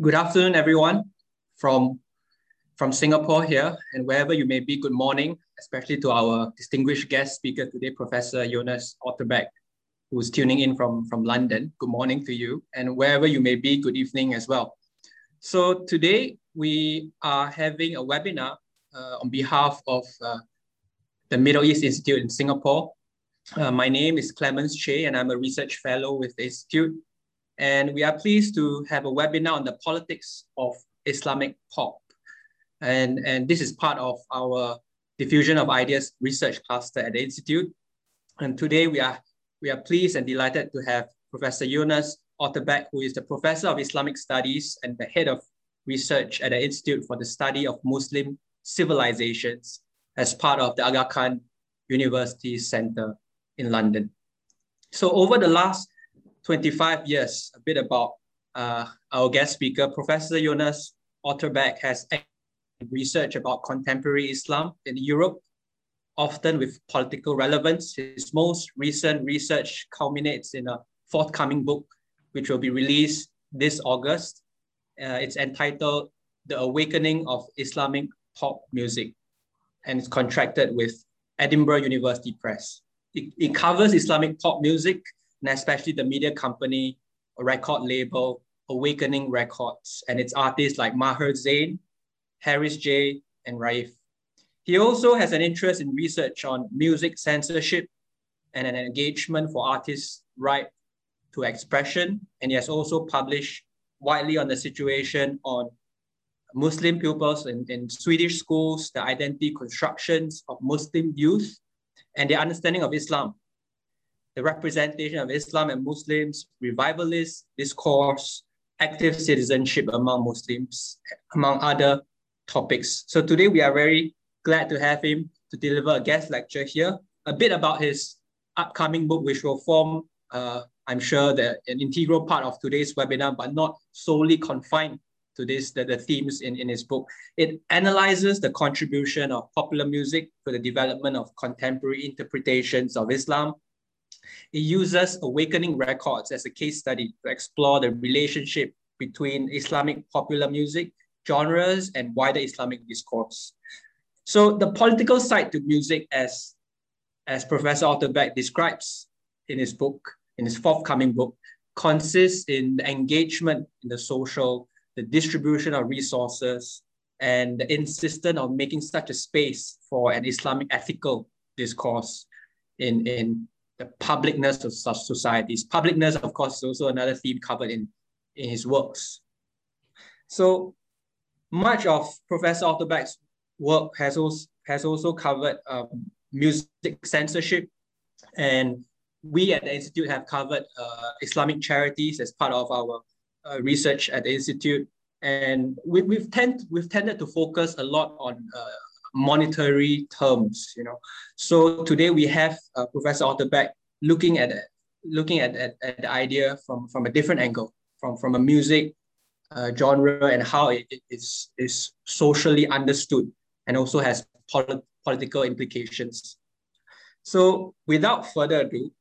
Good afternoon, everyone from, from Singapore here and wherever you may be, good morning, especially to our distinguished guest speaker today, Professor Jonas Otterbeck, who's tuning in from, from London. Good morning to you. And wherever you may be, good evening as well. So today we are having a webinar uh, on behalf of uh, the Middle East Institute in Singapore. Uh, my name is Clemens Chay and I'm a research fellow with the Institute and we are pleased to have a webinar on the politics of Islamic pop. And, and this is part of our diffusion of ideas research cluster at the Institute. And today we are, we are pleased and delighted to have Professor Jonas Otterbeck, who is the professor of Islamic studies and the head of research at the Institute for the Study of Muslim Civilizations as part of the Aga Khan University Center in London. So over the last 25 years, a bit about uh, our guest speaker, Professor Jonas Otterbeck has research about contemporary Islam in Europe, often with political relevance. His most recent research culminates in a forthcoming book, which will be released this August. Uh, it's entitled The Awakening of Islamic Pop Music, and it's contracted with Edinburgh University Press. It, it covers Islamic pop music and especially the media company a record label, Awakening Records, and its artists like Maher Zain, Harris J, and Raef. He also has an interest in research on music censorship and an engagement for artists' right to expression. And he has also published widely on the situation on Muslim pupils in, in Swedish schools, the identity constructions of Muslim youth, and their understanding of Islam the representation of Islam and Muslims, revivalist discourse, active citizenship among Muslims, among other topics. So today we are very glad to have him to deliver a guest lecture here, a bit about his upcoming book, which will form, uh, I'm sure, the, an integral part of today's webinar, but not solely confined to this, the, the themes in, in his book. It analyzes the contribution of popular music to the development of contemporary interpretations of Islam, it uses Awakening Records as a case study to explore the relationship between Islamic popular music, genres, and wider Islamic discourse. So the political side to music, as, as Professor Otterbeck describes in his book, in his forthcoming book, consists in the engagement in the social, the distribution of resources, and the insistence on making such a space for an Islamic ethical discourse in, in the publicness of such societies. Publicness, of course, is also another theme covered in, in his works. So much of Professor Otterbeck's work has also, has also covered um, music censorship, and we at the Institute have covered uh, Islamic charities as part of our uh, research at the Institute. And we, we've, tend, we've tended to focus a lot on uh, monetary terms, you know. So today we have uh, Professor Otterbeck looking at looking at, at, at, the idea from, from a different angle, from, from a music uh, genre and how it, is, is socially understood and also has polit political implications. So without further ado,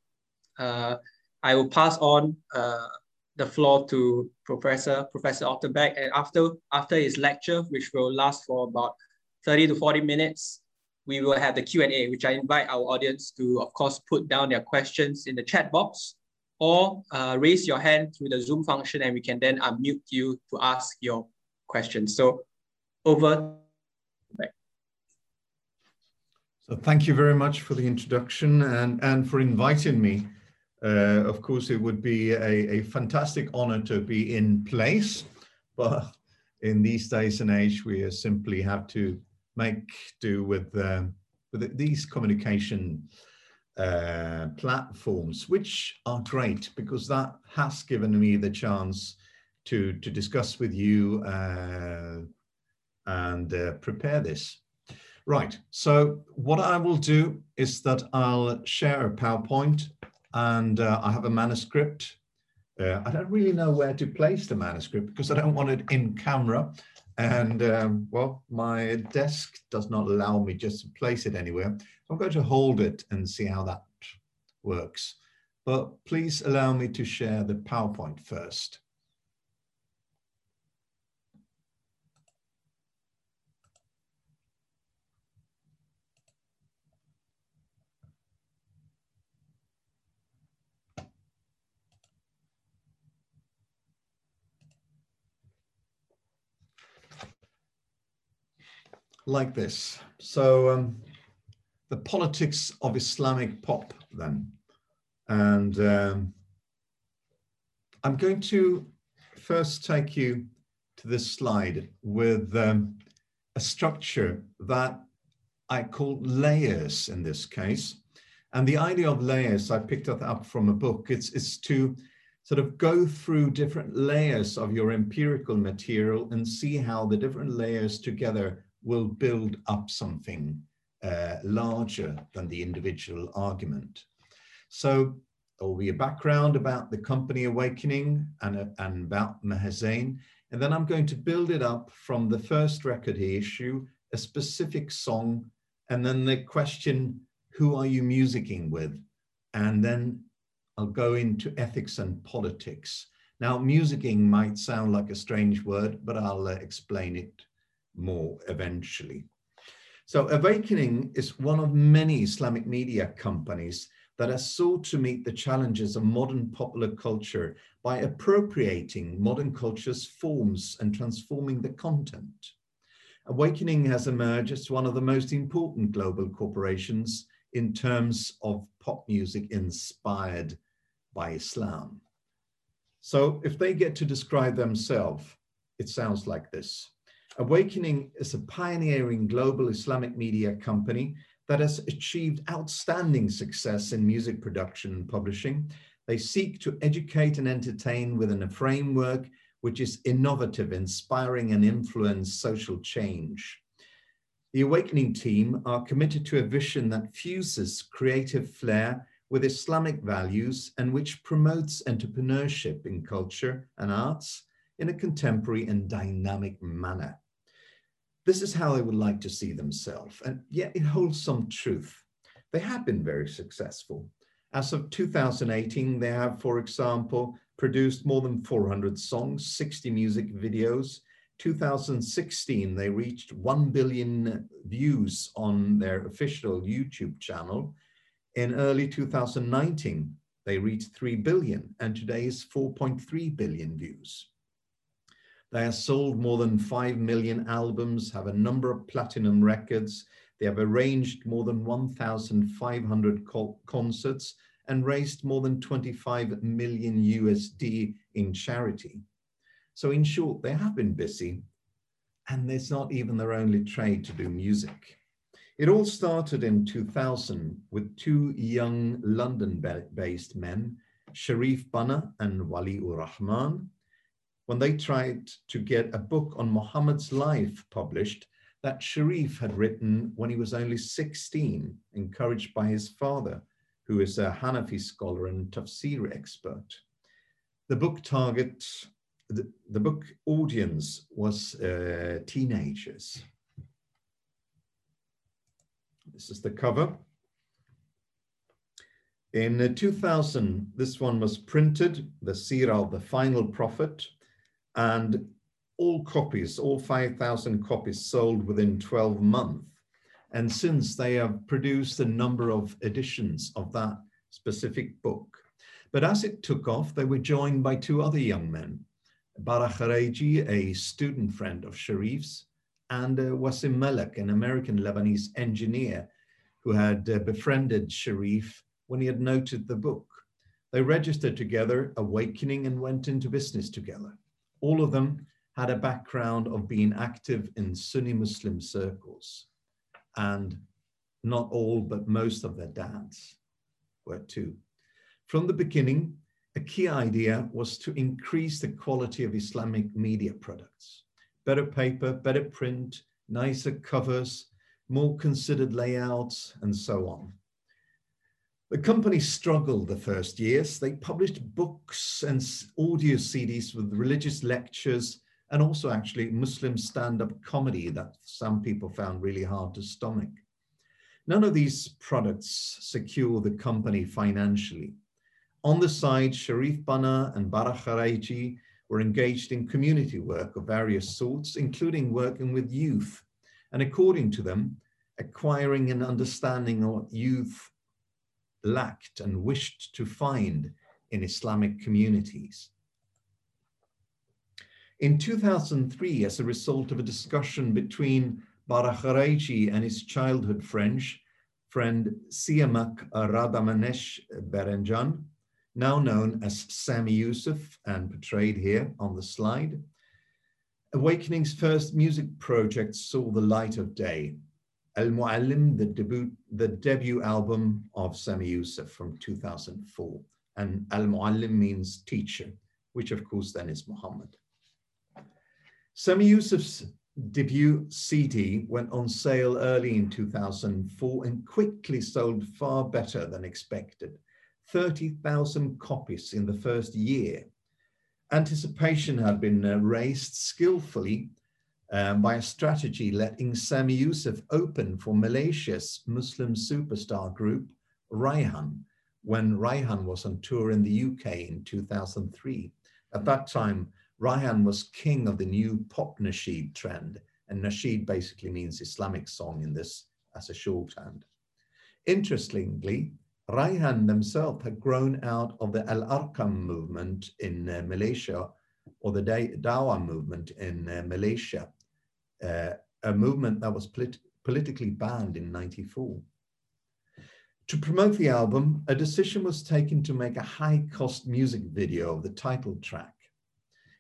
uh, I will pass on uh, the floor to Professor Professor Otterbeck. And after, after his lecture, which will last for about 30 to 40 minutes, we will have the Q&A, which I invite our audience to, of course, put down their questions in the chat box or uh, raise your hand through the Zoom function and we can then unmute you to ask your questions. So over. So thank you very much for the introduction and, and for inviting me. Uh, of course, it would be a, a fantastic honor to be in place, but in these days and age, we simply have to make do with, uh, with these communication uh, platforms, which are great because that has given me the chance to, to discuss with you uh, and uh, prepare this. Right, so what I will do is that I'll share a PowerPoint and uh, I have a manuscript. Uh, I don't really know where to place the manuscript because I don't want it in camera. And um, well, my desk does not allow me just to place it anywhere. So I'm going to hold it and see how that works. But please allow me to share the PowerPoint first. Like this. So um, the politics of Islamic pop then. And um, I'm going to first take you to this slide with um, a structure that I call layers in this case. And the idea of layers, I picked that up from a book. It's, it's to sort of go through different layers of your empirical material and see how the different layers together will build up something uh, larger than the individual argument. So there will be a background about the company awakening and, uh, and about Maher Zain. And then I'm going to build it up from the first record he issued, a specific song, and then the question, who are you musicking with? And then I'll go into ethics and politics. Now, musicking might sound like a strange word, but I'll uh, explain it more eventually. So Awakening is one of many Islamic media companies that has sought to meet the challenges of modern popular culture by appropriating modern culture's forms and transforming the content. Awakening has emerged as one of the most important global corporations in terms of pop music inspired by Islam. So if they get to describe themselves, it sounds like this. Awakening is a pioneering global Islamic media company that has achieved outstanding success in music production and publishing. They seek to educate and entertain within a framework which is innovative, inspiring, and influence social change. The Awakening team are committed to a vision that fuses creative flair with Islamic values and which promotes entrepreneurship in culture and arts in a contemporary and dynamic manner. This is how they would like to see themselves. And yet it holds some truth. They have been very successful. As of 2018, they have, for example, produced more than 400 songs, 60 music videos. 2016, they reached 1 billion views on their official YouTube channel. In early 2019, they reached 3 billion, and today is 4.3 billion views. They have sold more than 5 million albums, have a number of platinum records. They have arranged more than 1,500 concerts and raised more than 25 million USD in charity. So in short, they have been busy and it's not even their only trade to do music. It all started in 2000 with two young London-based men, Sharif Banna and Wali ur Rahman, when they tried to get a book on Muhammad's life published that Sharif had written when he was only 16, encouraged by his father, who is a Hanafi scholar and tafsir expert. The book target, the, the book audience was uh, teenagers. This is the cover. In uh, 2000, this one was printed, the Sirah of the Final Prophet, and all copies, all 5,000 copies sold within 12 months. And since they have produced a number of editions of that specific book. But as it took off, they were joined by two other young men, Bara a student friend of Sharif's, and uh, Wasim Malak, an American Lebanese engineer who had uh, befriended Sharif when he had noted the book. They registered together, awakening, and went into business together all of them had a background of being active in Sunni Muslim circles. And not all, but most of their dads were too. From the beginning, a key idea was to increase the quality of Islamic media products. Better paper, better print, nicer covers, more considered layouts, and so on. The company struggled the first years. They published books and audio CDs with religious lectures and also actually Muslim stand-up comedy that some people found really hard to stomach. None of these products secure the company financially. On the side, Sharif Banna and Bara Kherigi were engaged in community work of various sorts, including working with youth, and according to them, acquiring an understanding of youth lacked and wished to find in Islamic communities. In 2003, as a result of a discussion between Bara Kherigi and his childhood French friend Siamak Radamanesh Berenjan, now known as Sami Yusuf and portrayed here on the slide. Awakening's first music project saw the light of day. Al Muallim, the debut, the debut album of Sami Yusuf from 2004. And Al Muallim means teacher, which of course then is Muhammad. Sami Yusuf's debut CD went on sale early in 2004 and quickly sold far better than expected. 30,000 copies in the first year. Anticipation had been uh, raised skillfully um, by a strategy letting Sami Yusuf open for Malaysia's Muslim superstar group, Raihan, when Raihan was on tour in the UK in 2003. At that time, Raihan was king of the new pop nasheed trend, and nasheed basically means Islamic song in this as a shorthand. Interestingly, Raihan themselves had grown out of the Al Arqam movement in uh, Malaysia or the Dawah movement in uh, Malaysia, uh, a movement that was polit politically banned in 94. To promote the album, a decision was taken to make a high cost music video of the title track.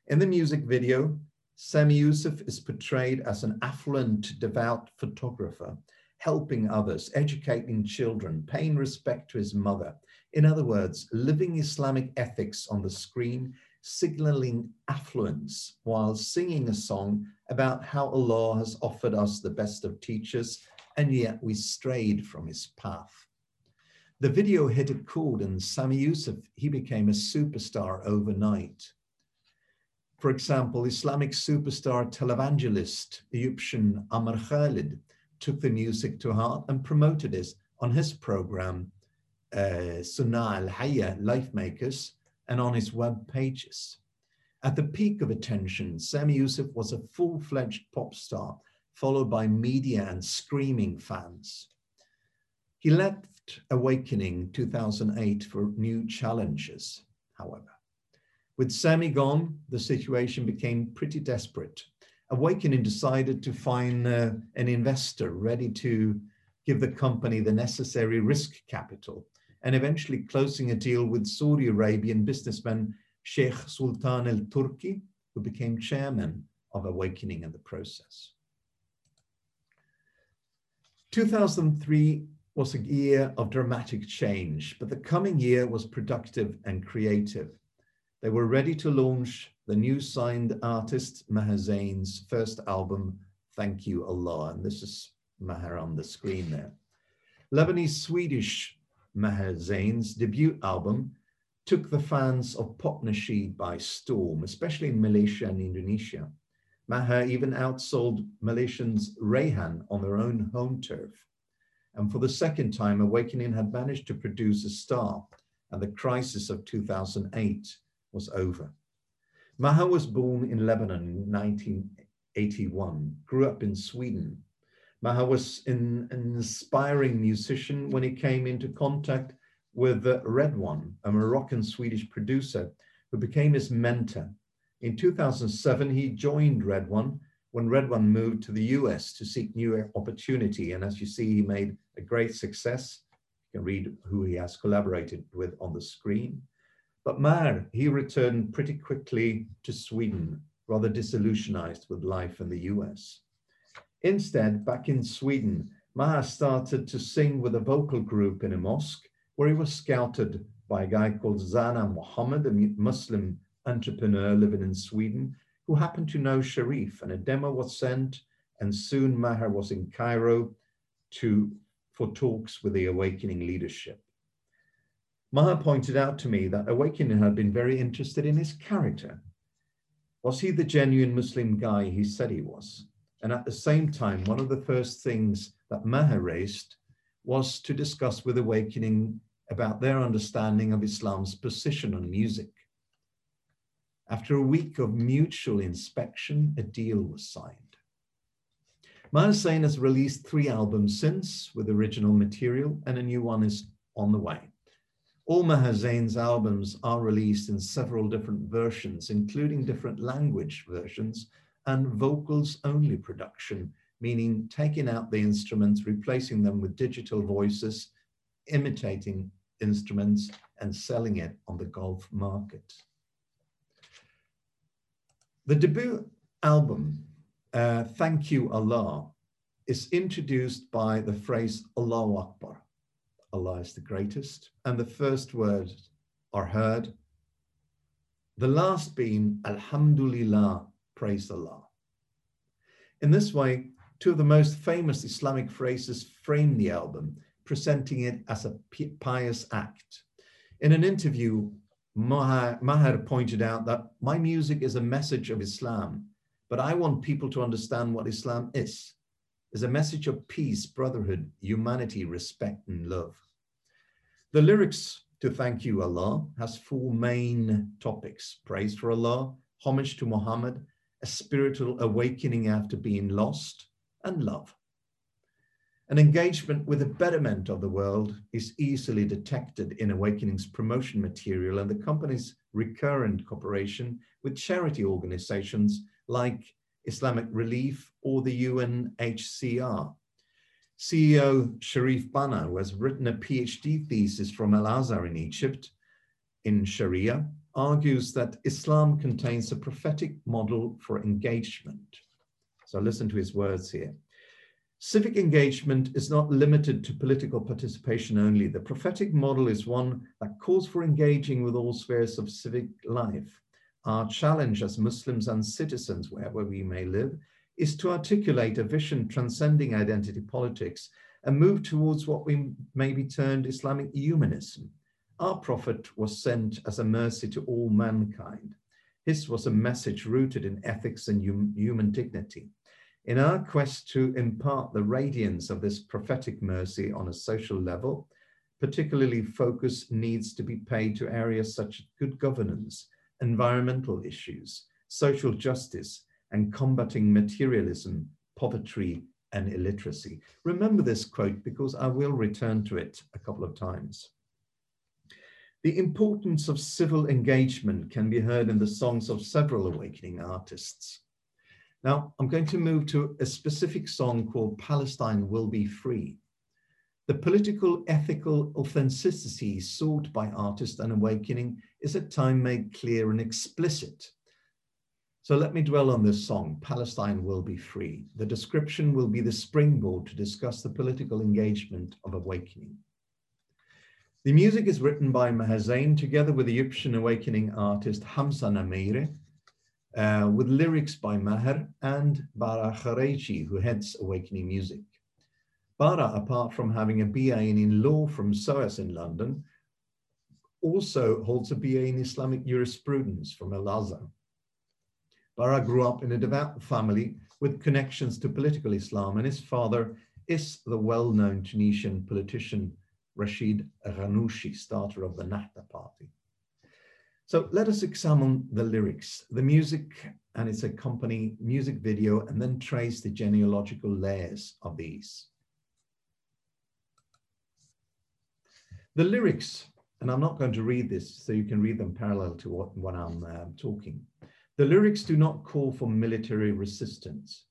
In the music video, Sami Yusuf is portrayed as an affluent, devout photographer, helping others, educating children, paying respect to his mother. In other words, living Islamic ethics on the screen, signaling affluence while singing a song about how Allah has offered us the best of teachers, and yet we strayed from his path. The video hit a chord, and Sami Yusuf, he became a superstar overnight. For example, Islamic superstar televangelist Egyptian Amr Khalid took the music to heart and promoted it on his program, uh, Sunnah al Hayya Life Makers, and on his web pages. At the peak of attention, Sami Yusuf was a full fledged pop star, followed by media and screaming fans. He left Awakening 2008 for new challenges, however. With Sami gone, the situation became pretty desperate. Awakening decided to find uh, an investor ready to give the company the necessary risk capital and eventually closing a deal with Saudi Arabian businessman Sheikh Sultan al Turki, who became chairman of Awakening in the process. 2003 was a year of dramatic change, but the coming year was productive and creative. They were ready to launch the new signed artist Maher Zain's first album, Thank You Allah. And this is Maher on the screen there. Lebanese Swedish Maher Zain's debut album took the fans of pop nasheed by storm, especially in Malaysia and Indonesia. Maher even outsold Malaysians Raihan on their own home turf. And for the second time, Awakening had managed to produce a star, and the crisis of 2008 was over. Maher was born in Lebanon in 1981, grew up in Sweden. Maher was an, inspiring musician when he came into contact with Red One, a Moroccan Swedish producer who became his mentor. In 2007, he joined Red One when Red One moved to the US to seek new opportunity. And as you see, he made a great success. You can read who he has collaborated with on the screen. But Maher, he returned pretty quickly to Sweden, rather disillusionized with life in the US. Instead, back in Sweden, Maher started to sing with a vocal group in a mosque where he was scouted by a guy called Zana Mohammed, a Muslim entrepreneur living in Sweden, who happened to know Sharif, and a demo was sent, and soon Maher was in Cairo to, for talks with the Awakening leadership. Maher pointed out to me that Awakening had been very interested in his character. Was he the genuine Muslim guy he said he was? And at the same time, one of the first things that Maher raised was to discuss with Awakening about their understanding of Islam's position on music. After a week of mutual inspection, a deal was signed. Zain has released three albums since with original material, and a new one is on the way. All Maher Zain's albums are released in several different versions, including different language versions and vocals only production meaning taking out the instruments, replacing them with digital voices, imitating instruments, and selling it on the Gulf market. The debut album, uh, Thank You Allah, is introduced by the phrase Allahu Akbar. Allah is the greatest. And the first words are heard. The last being Alhamdulillah, praise Allah. In this way, two of the most famous Islamic phrases frame the album, presenting it as a pious act. In an interview, Maher pointed out that my music is a message of Islam, but I want people to understand what Islam is, is a message of peace, brotherhood, humanity, respect, and love. The lyrics to Thank You Allah has four main topics, praise for Allah, homage to Muhammad, a spiritual awakening after being lost, and love. An engagement with the betterment of the world is easily detected in Awakening's promotion material and the company's recurrent cooperation with charity organizations like Islamic Relief or the UNHCR. CEO Sharif Banna, who has written a PhD thesis from Al Azhar in Egypt in Sharia, argues that Islam contains a prophetic model for engagement. So listen to his words here. Civic engagement is not limited to political participation only. The prophetic model is one that calls for engaging with all spheres of civic life. Our challenge as Muslims and citizens, wherever we may live, is to articulate a vision transcending identity politics and move towards what we may be termed Islamic humanism. Our prophet was sent as a mercy to all mankind. His was a message rooted in ethics and hum human dignity. In our quest to impart the radiance of this prophetic mercy on a social level, particularly focus needs to be paid to areas such as good governance, environmental issues, social justice, and combating materialism, poverty, and illiteracy. Remember this quote because I will return to it a couple of times. The importance of civil engagement can be heard in the songs of several awakening artists. Now, I'm going to move to a specific song called Palestine Will Be Free. The political ethical authenticity sought by Artist and Awakening is at time made clear and explicit. So let me dwell on this song, Palestine Will Be Free. The description will be the springboard to discuss the political engagement of Awakening. The music is written by Maher Zain together with Egyptian Awakening artist Hamza Namira uh, with lyrics by Maher and Bara Kherigi, who heads Awakening Music. Bara, apart from having a BA in law from SOAS in London, also holds a BA in Islamic jurisprudence from Al Azhar. Bara grew up in a devout family with connections to political Islam, and his father is the well-known Tunisian politician Rashid Ghannouchi, starter of the Nahda party. So let us examine the lyrics, the music and its accompanying music video, and then trace the genealogical layers of these. The lyrics, and I'm not going to read this, so you can read them parallel to what, what I'm uh, talking. The lyrics do not call for military resistance,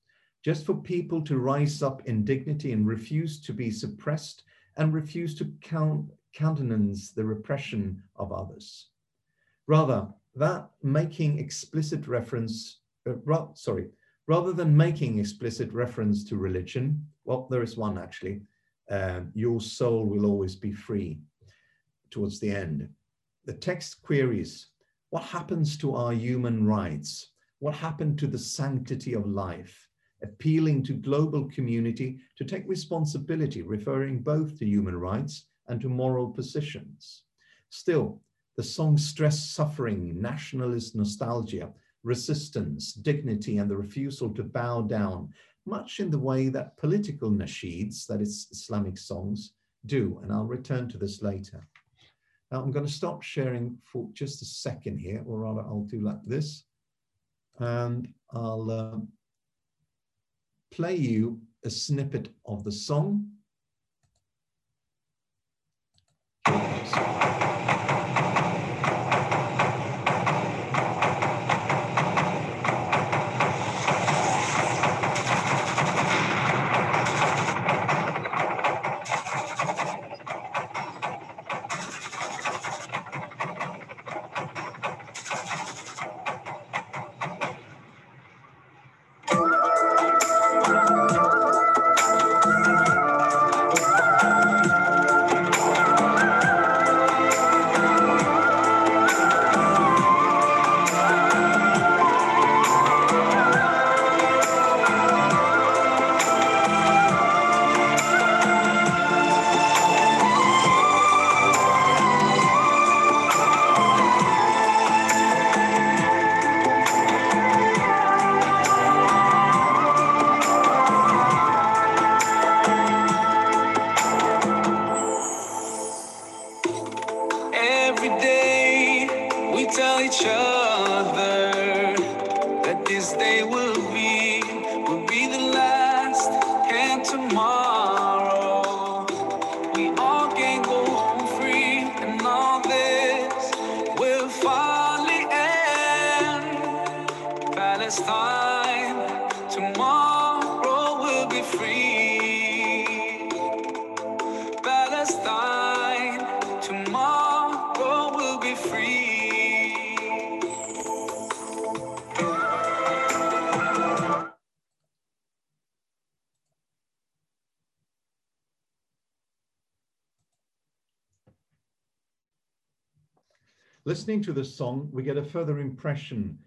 just for people to rise up in dignity and refuse to be suppressed and refuse to count, countenance the repression of others. Rather, that making explicit reference, uh, ra sorry, rather than making explicit reference to religion, well, there is one actually, uh, your soul will always be free towards the end. The text queries, what happens to our human rights? What happened to the sanctity of life? Appealing to global community to take responsibility, referring both to human rights and to moral positions. Still, the song stress suffering, nationalist nostalgia, resistance, dignity, and the refusal to bow down, much in the way that political nasheeds, that is Islamic songs, do. And I'll return to this later. Now I'm going to stop sharing for just a second here, or rather I'll do like this. And I'll uh, play you a snippet of the song. Listening to the song, we get a further impression,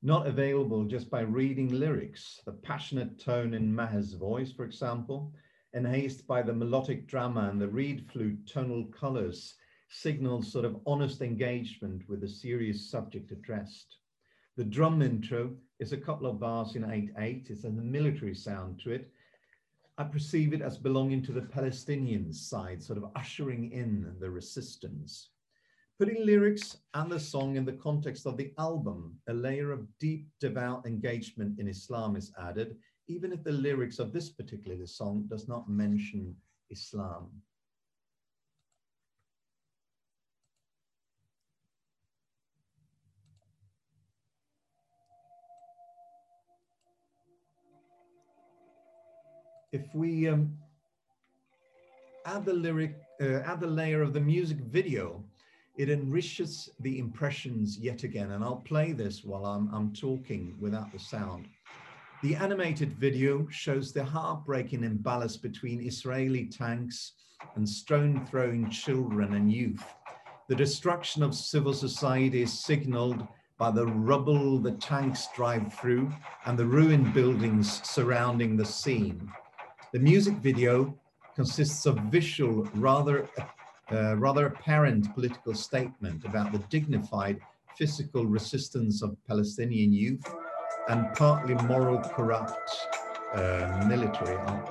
not available just by reading lyrics. The passionate tone in Maher's voice, for example, enhanced by the melodic drama and the reed flute tonal colors, signals sort of honest engagement with the serious subject addressed. The drum intro is a couple of bars in 8-8. It's a military sound to it. I perceive it as belonging to the Palestinian side, sort of ushering in the resistance. Putting lyrics and the song in the context of the album, a layer of deep, devout engagement in Islam is added, even if the lyrics of this particular song does not mention Islam. If we um, add the lyric, uh, add the layer of the music video, it enriches the impressions yet again. And I'll play this while I'm, I'm talking without the sound. The animated video shows the heartbreaking imbalance between Israeli tanks and stone throwing children and youth. The destruction of civil society is signaled by the rubble the tanks drive through and the ruined buildings surrounding the scene. The music video consists of visual, rather uh, rather apparent political statement about the dignified physical resistance of Palestinian youth and partly moral corrupt uh, military. I'll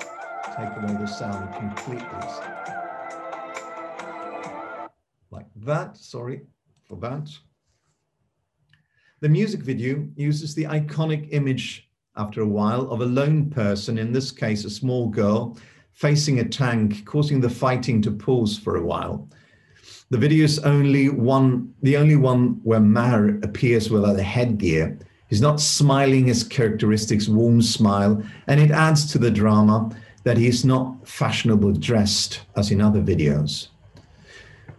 take away the sound completely. Like that, sorry for that. The music video uses the iconic image after a while of a lone person, in this case, a small girl, facing a tank, causing the fighting to pause for a while. The video is only one, the only one where Maher appears without a headgear. He's not smiling his characteristic warm smile, and it adds to the drama that he is not fashionable dressed as in other videos.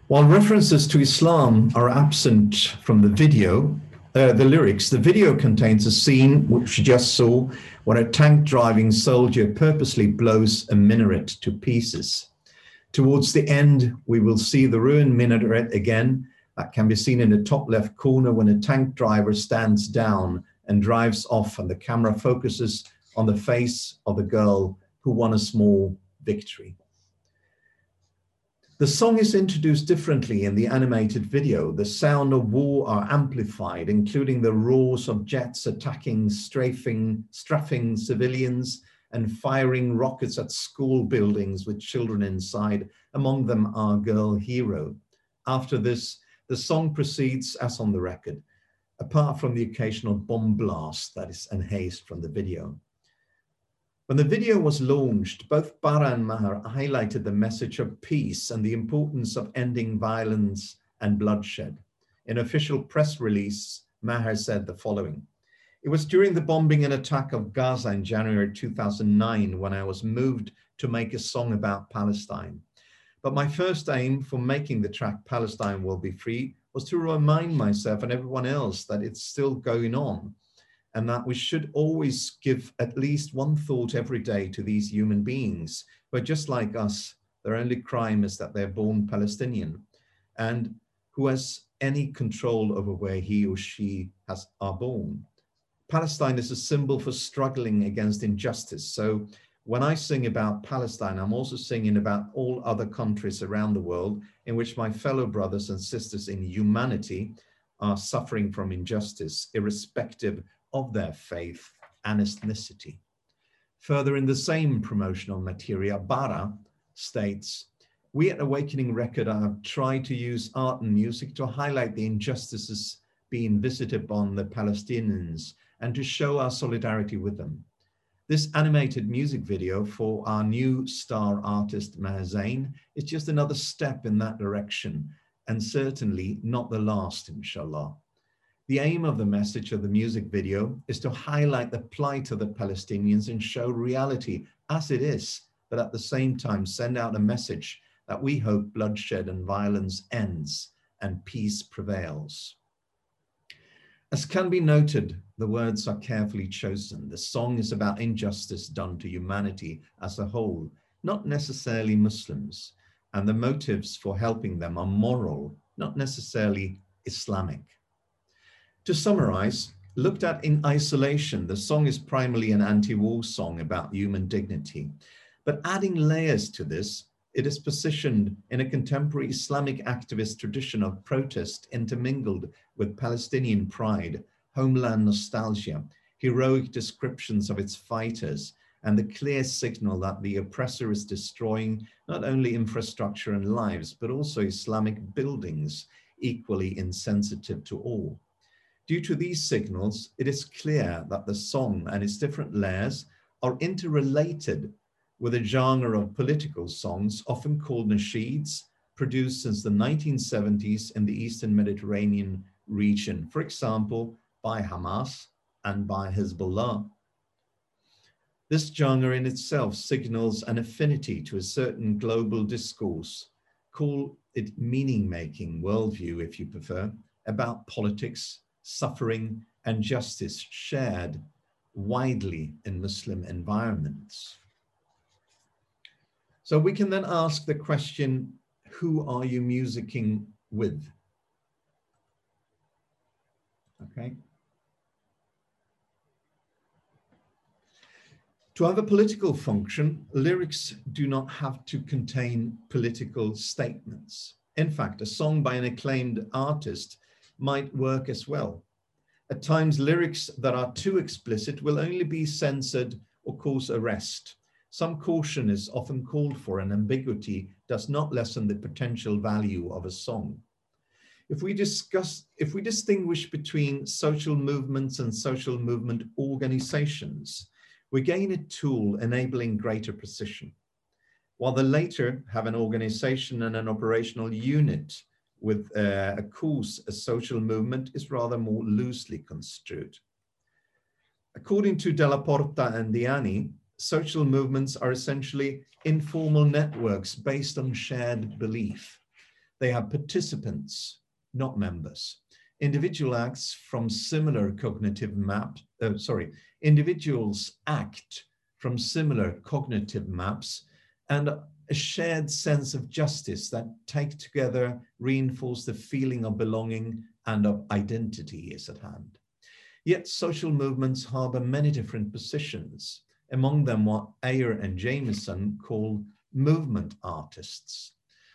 While references to Islam are absent from the video, uh, the lyrics, the video contains a scene which you just saw when a tank driving soldier purposely blows a minaret to pieces. Towards the end, we will see the ruined minaret again. That can be seen in the top left corner when a tank driver stands down and drives off, and the camera focuses on the face of the girl who won a small victory. The song is introduced differently in the animated video. The sound of war are amplified, including the roars of jets attacking, strafing, strafing civilians and firing rockets at school buildings with children inside, among them our girl hero. After this, the song proceeds as on the record, apart from the occasional bomb blast that is enhanced from the video. When the video was launched, both Bara and Maher highlighted the message of peace and the importance of ending violence and bloodshed. In official press release, Maher said the following. It was during the bombing and attack of Gaza in January 2009 when I was moved to make a song about Palestine. But my first aim for making the track Palestine Will Be Free was to remind myself and everyone else that it's still going on and that we should always give at least one thought every day to these human beings, but just like us, their only crime is that they're born Palestinian, and who has any control over where he or she has are born. Palestine is a symbol for struggling against injustice. So when I sing about Palestine, I'm also singing about all other countries around the world in which my fellow brothers and sisters in humanity are suffering from injustice, irrespective of their faith and ethnicity. Further in the same promotional material, Bara states, we at Awakening Record have tried to use art and music to highlight the injustices being visited on the Palestinians and to show our solidarity with them. This animated music video for our new star artist Maher Zain is just another step in that direction and certainly not the last, inshallah. The aim of the message of the music video is to highlight the plight of the Palestinians and show reality as it is, but at the same time send out a message that we hope bloodshed and violence ends and peace prevails. As can be noted, the words are carefully chosen. The song is about injustice done to humanity as a whole, not necessarily Muslims, and the motives for helping them are moral, not necessarily Islamic. To summarize, looked at in isolation, the song is primarily an anti-war song about human dignity. But adding layers to this, it is positioned in a contemporary Islamic activist tradition of protest intermingled with Palestinian pride, homeland nostalgia, heroic descriptions of its fighters, and the clear signal that the oppressor is destroying not only infrastructure and lives, but also Islamic buildings, equally insensitive to all. Due to these signals, it is clear that the song and its different layers are interrelated with a genre of political songs, often called nasheeds, produced since the 1970s in the Eastern Mediterranean region, for example, by Hamas and by Hezbollah. This genre in itself signals an affinity to a certain global discourse, call it meaning-making worldview, if you prefer, about politics, suffering, and justice shared widely in Muslim environments. So we can then ask the question, who are you musicking with? Okay. To have a political function, lyrics do not have to contain political statements. In fact, a song by an acclaimed artist might work as well. At times, lyrics that are too explicit will only be censored or cause arrest. Some caution is often called for and ambiguity does not lessen the potential value of a song. If we discuss, if we distinguish between social movements and social movement organizations, we gain a tool enabling greater precision. While the later have an organization and an operational unit with uh, a cause, a social movement is rather more loosely construed. According to Della Porta and Diani, social movements are essentially informal networks based on shared belief. They have participants, not members. Individual acts from similar cognitive map, uh, sorry, individuals act from similar cognitive maps and a shared sense of justice that take together reinforce the feeling of belonging and of identity is at hand. Yet social movements harbor many different positions among them what Ayer and Jamison call movement artists.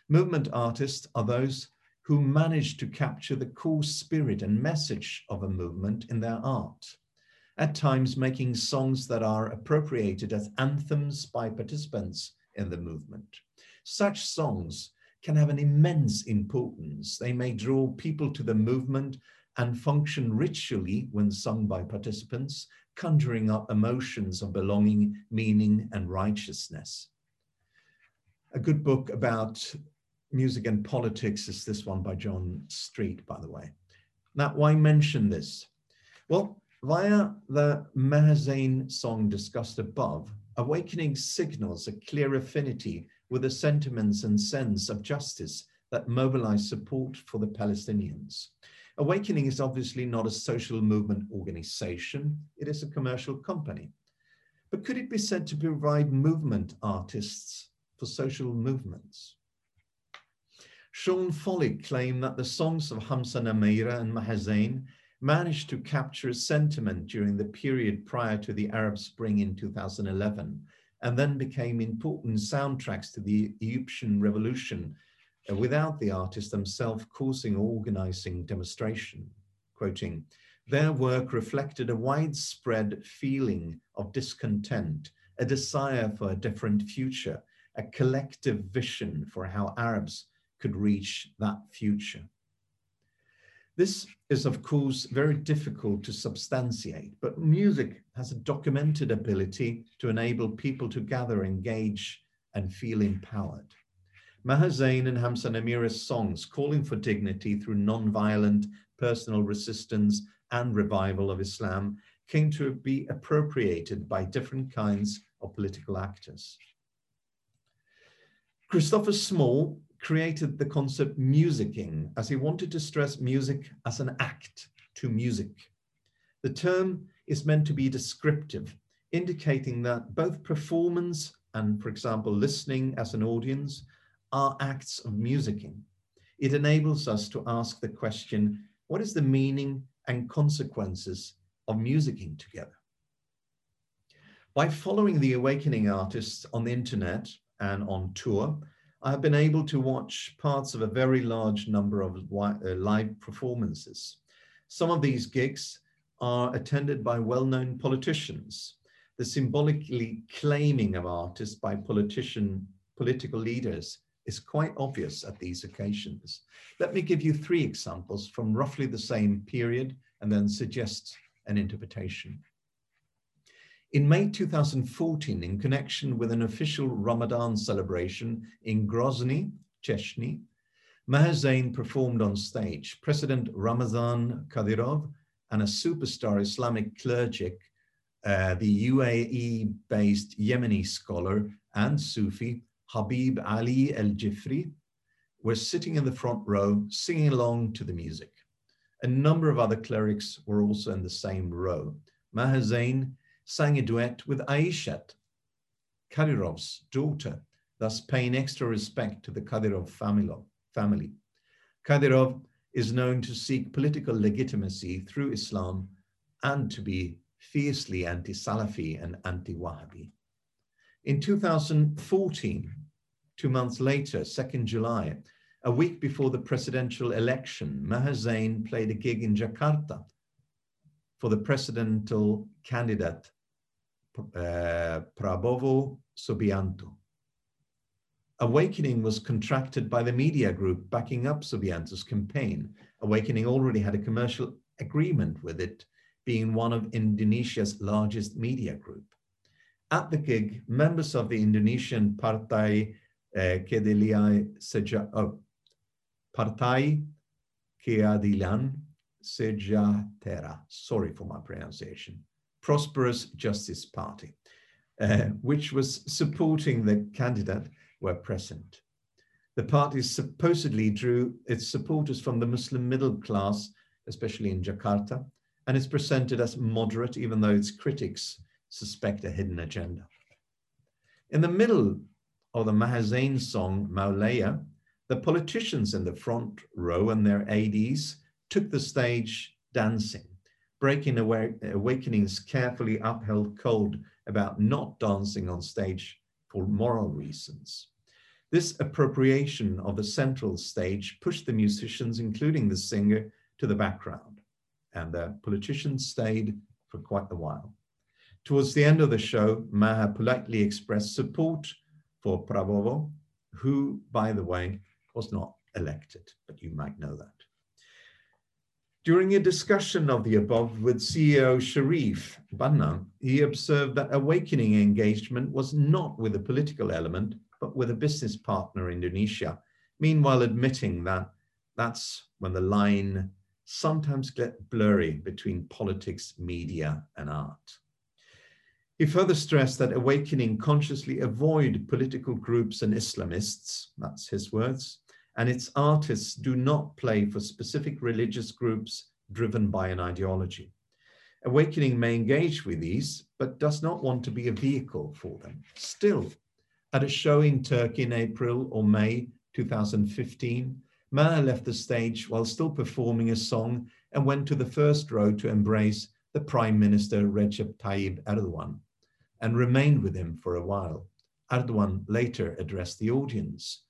Movement artists are those who manage to capture the core spirit and message of a movement in their art, at times making songs that are appropriated as anthems by participants in the movement. Such songs can have an immense importance. They may draw people to the movement and function ritually when sung by participants, conjuring up emotions of belonging, meaning, and righteousness. A good book about music and politics is this one by John Street, by the way. Now, why mention this? Well, via the Maher Zain song discussed above, Awakening signals a clear affinity with the sentiments and sense of justice that mobilize support for the Palestinians. Awakening is obviously not a social movement organization, it is a commercial company. But could it be said to provide movement artists for social movements? Sean Foley claimed that the songs of Hamza Namira and Maher Zain managed to capture sentiment during the period prior to the Arab Spring in 2011, and then became important soundtracks to the Egyptian revolution uh, without the artist themselves causing or organizing demonstration. Quoting, their work reflected a widespread feeling of discontent, a desire for a different future, a collective vision for how Arabs could reach that future. This is, of course, very difficult to substantiate, but music has a documented ability to enable people to gather, engage, and feel empowered. Maher Zain and Hamza Namira's songs calling for dignity through non-violent personal resistance and revival of Islam came to be appropriated by different kinds of political actors. Christopher Small created the concept musicking as he wanted to stress music as an act to music. The term is meant to be descriptive, indicating that both performance and, for example, listening as an audience are acts of musicking. It enables us to ask the question, what is the meaning and consequences of musicking together? By following the awakening artists on the internet and on tour, I have been able to watch parts of a very large number of uh, live performances. Some of these gigs are attended by well-known politicians. The symbolically claiming of artists by politician, political leaders is quite obvious at these occasions. Let me give you three examples from roughly the same period and then suggest an interpretation. In May 2014, in connection with an official Ramadan celebration in Grozny, Chechnya, Maher Zain performed on stage. President Ramzan Kadyrov and a superstar Islamic cleric, uh, the UAE-based Yemeni scholar and Sufi Habib Ali El-Jifri, were sitting in the front row singing along to the music. A number of other clerics were also in the same row. Maher Zain sang a duet with Aishat, Kadyrov's daughter, thus paying extra respect to the Kadyrov family. Kadyrov is known to seek political legitimacy through Islam and to be fiercely anti-Salafi and anti-Wahhabi. In 2014, two months later, 2nd July, a week before the presidential election, Maher Zain played a gig in Jakarta for the presidential candidate uh, Prabowo Subianto. Awakening was contracted by the media group backing up Subianto's campaign. Awakening already had a commercial agreement with it, being one of Indonesia's largest media group. At the gig, members of the Indonesian Partai uh, Seja oh, Partai Keadilan Sejahtera, sorry for my pronunciation, Prosperous Justice Party, uh, which was supporting the candidate, were present. The party supposedly drew its supporters from the Muslim middle class, especially in Jakarta, and is presented as moderate, even though its critics suspect a hidden agenda. In the middle of the Maher Zain song, Maulaya, the politicians in the front row and their ADs took the stage dancing breaking awakening's carefully upheld code about not dancing on stage for moral reasons. This appropriation of the central stage pushed the musicians, including the singer, to the background, and the politicians stayed for quite a while. Towards the end of the show, Maher politely expressed support for Prabowo, who, by the way, was not elected, but you might know that. During a discussion of the above with CEO Sharif Banna, he observed that awakening engagement was not with a political element, but with a business partner, Indonesia, meanwhile admitting that that's when the line sometimes get blurry between politics, media, and art. He further stressed that awakening consciously avoid political groups and Islamists, that's his words, and its artists do not play for specific religious groups driven by an ideology. Awakening may engage with these, but does not want to be a vehicle for them. Still, at a show in Turkey in April or May 2015, Maher left the stage while still performing a song and went to the first row to embrace the Prime Minister Recep Tayyip Erdogan and remained with him for a while. Erdogan later addressed the audience.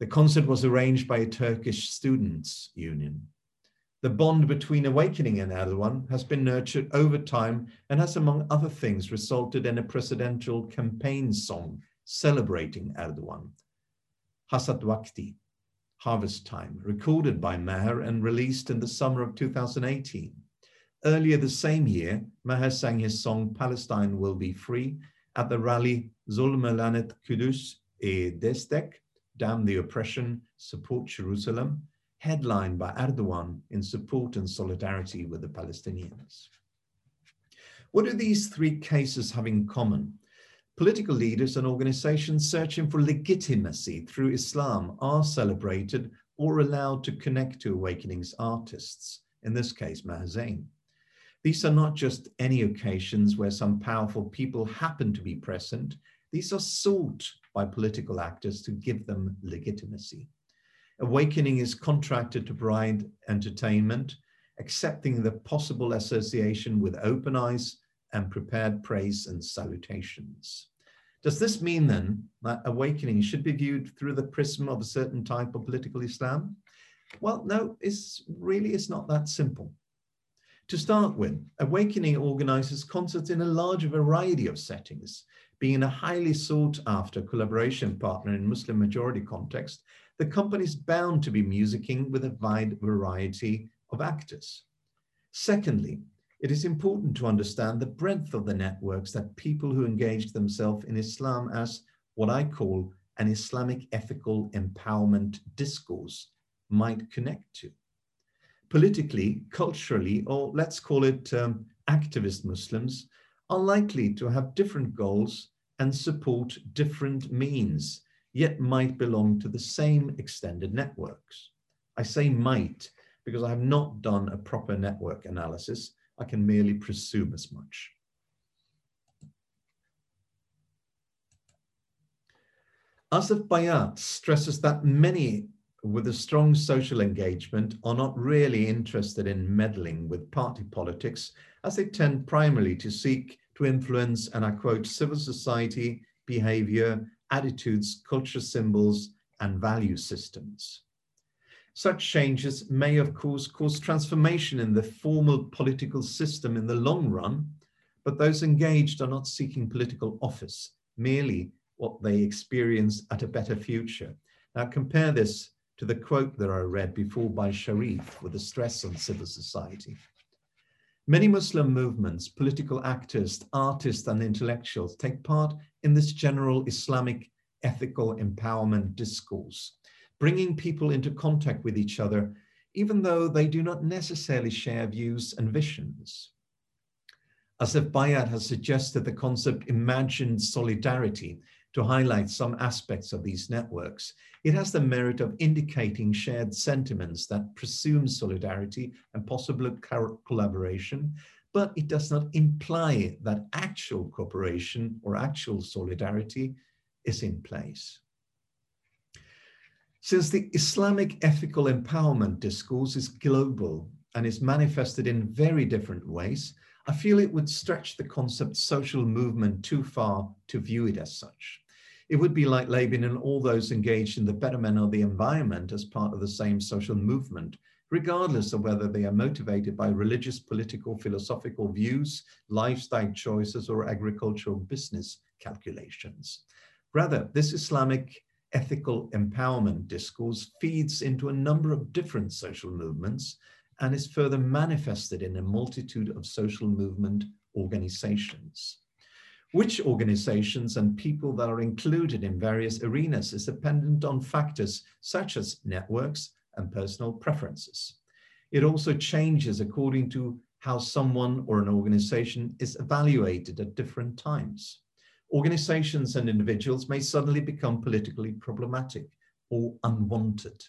The concert was arranged by a Turkish students' union. The bond between Awakening and Erdogan has been nurtured over time and has, among other things, resulted in a presidential campaign song celebrating Erdogan, Hasat Vakti, Harvest Time, recorded by Maher and released in the summer of 2018. Earlier the same year, Maher sang his song Palestine Will Be Free at the rally Zulm Lanet Kudus e Destek, Damn the Oppression, Support Jerusalem, headlined by Erdogan in support and solidarity with the Palestinians. What do these three cases have in common? Political leaders and organizations searching for legitimacy through Islam are celebrated or allowed to connect to Awakening's artists, in this case, Maher Zain. These are not just any occasions where some powerful people happen to be present. These are sought by political actors to give them legitimacy. Awakening is contracted to provide entertainment, accepting the possible association with open eyes and prepared praise and salutations. Does this mean then that awakening should be viewed through the prism of a certain type of political Islam? Well, no, it's really it's not that simple. To start with, Awakening organizes concerts in a large variety of settings. Being a highly sought after collaboration partner in Muslim majority context, the company is bound to be musicking with a wide variety of actors. Secondly, it is important to understand the breadth of the networks that people who engage themselves in Islam as what I call an Islamic ethical empowerment discourse might connect to politically, culturally, or let's call it um, activist Muslims, are likely to have different goals and support different means, yet might belong to the same extended networks. I say might because I have not done a proper network analysis. I can merely presume as much. Asef Bayat stresses that many with a strong social engagement are not really interested in meddling with party politics as they tend primarily to seek to influence, and I quote, civil society, behavior, attitudes, culture symbols, and value systems. Such changes may, of course, cause transformation in the formal political system in the long run, but those engaged are not seeking political office, merely what they experience at a better future. Now compare this to the quote that I read before by Sharif with the stress on civil society. Many Muslim movements, political actors, artists, and intellectuals take part in this general Islamic ethical empowerment discourse, bringing people into contact with each other, even though they do not necessarily share views and visions. Asef Bayat has suggested the concept imagined solidarity to highlight some aspects of these networks. It has the merit of indicating shared sentiments that presume solidarity and possible collaboration, but it does not imply that actual cooperation or actual solidarity is in place. Since the Islamic ethical empowerment discourse is global and is manifested in very different ways, I feel it would stretch the concept social movement too far to view it as such. It would be like labeling all those engaged in the betterment of the environment as part of the same social movement, regardless of whether they are motivated by religious, political, philosophical views, lifestyle choices, or agricultural business calculations. Rather, this Islamic ethical empowerment discourse feeds into a number of different social movements and is further manifested in a multitude of social movement organizations. Which organizations and people that are included in various arenas is dependent on factors such as networks and personal preferences. It also changes according to how someone or an organization is evaluated at different times. Organizations and individuals may suddenly become politically problematic or unwanted.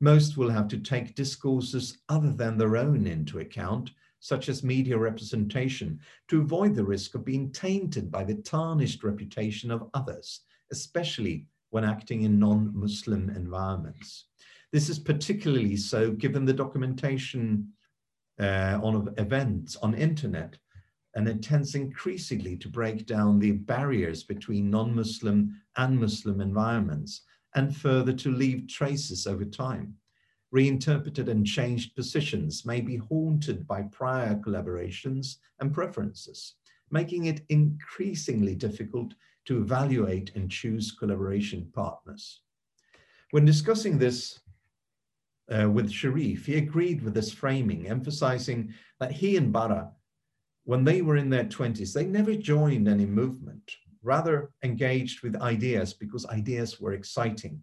Most will have to take discourses other than their own into account such as media representation, to avoid the risk of being tainted by the tarnished reputation of others, especially when acting in non-Muslim environments. This is particularly so given the documentation uh, on events on internet, and it tends increasingly to break down the barriers between non-Muslim and Muslim environments, and further to leave traces over time reinterpreted and changed positions may be haunted by prior collaborations and preferences, making it increasingly difficult to evaluate and choose collaboration partners. When discussing this uh, with Sharif, he agreed with this framing, emphasizing that he and Bara, when they were in their 20s, they never joined any movement, rather engaged with ideas because ideas were exciting.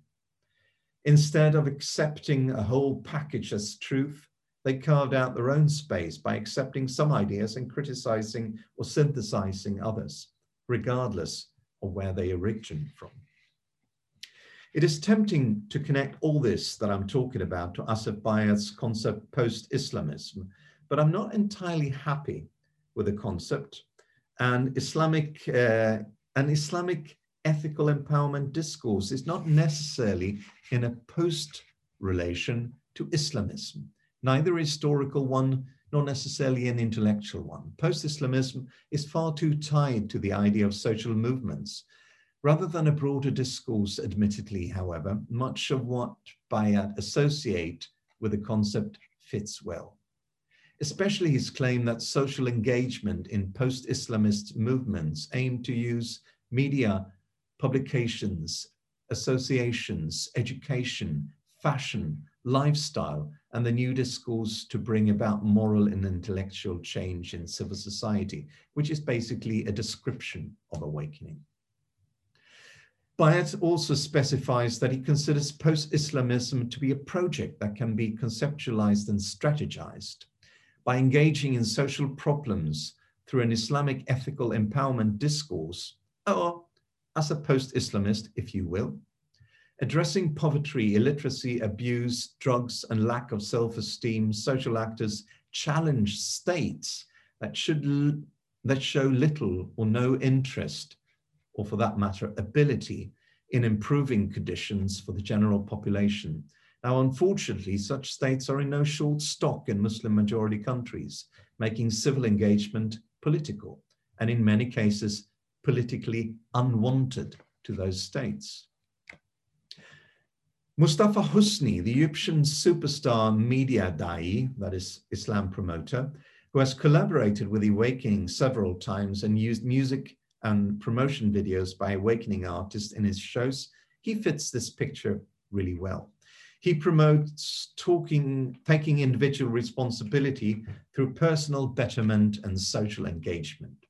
Instead of accepting a whole package as truth, they carved out their own space by accepting some ideas and criticizing or synthesizing others, regardless of where they originate from. It is tempting to connect all this that I'm talking about to Asef Bayat's concept post-Islamism, but I'm not entirely happy with the concept and Islamic uh, an Islamic ethical empowerment discourse is not necessarily in a post relation to Islamism, neither a historical one nor necessarily an intellectual one. Post Islamism is far too tied to the idea of social movements. Rather than a broader discourse, admittedly, however, much of what Bayat associate with the concept fits well. Especially his claim that social engagement in post Islamist movements aim to use media publications, associations, education, fashion, lifestyle, and the new discourse to bring about moral and intellectual change in civil society, which is basically a description of awakening. Bayat also specifies that he considers post-Islamism to be a project that can be conceptualized and strategized. By engaging in social problems through an Islamic ethical empowerment discourse, or as a post-Islamist, if you will, addressing poverty, illiteracy, abuse, drugs, and lack of self-esteem, social actors challenge states that should that show little or no interest, or for that matter, ability in improving conditions for the general population. Now, unfortunately, such states are in no short stock in Muslim majority countries, making civil engagement political, and in many cases, politically unwanted to those states. Mustafa Husni, the Egyptian superstar media dai, that is Islam promoter, who has collaborated with Awakening several times and used music and promotion videos by Awakening artists in his shows, he fits this picture really well. He promotes talking, taking individual responsibility through personal betterment and social engagement.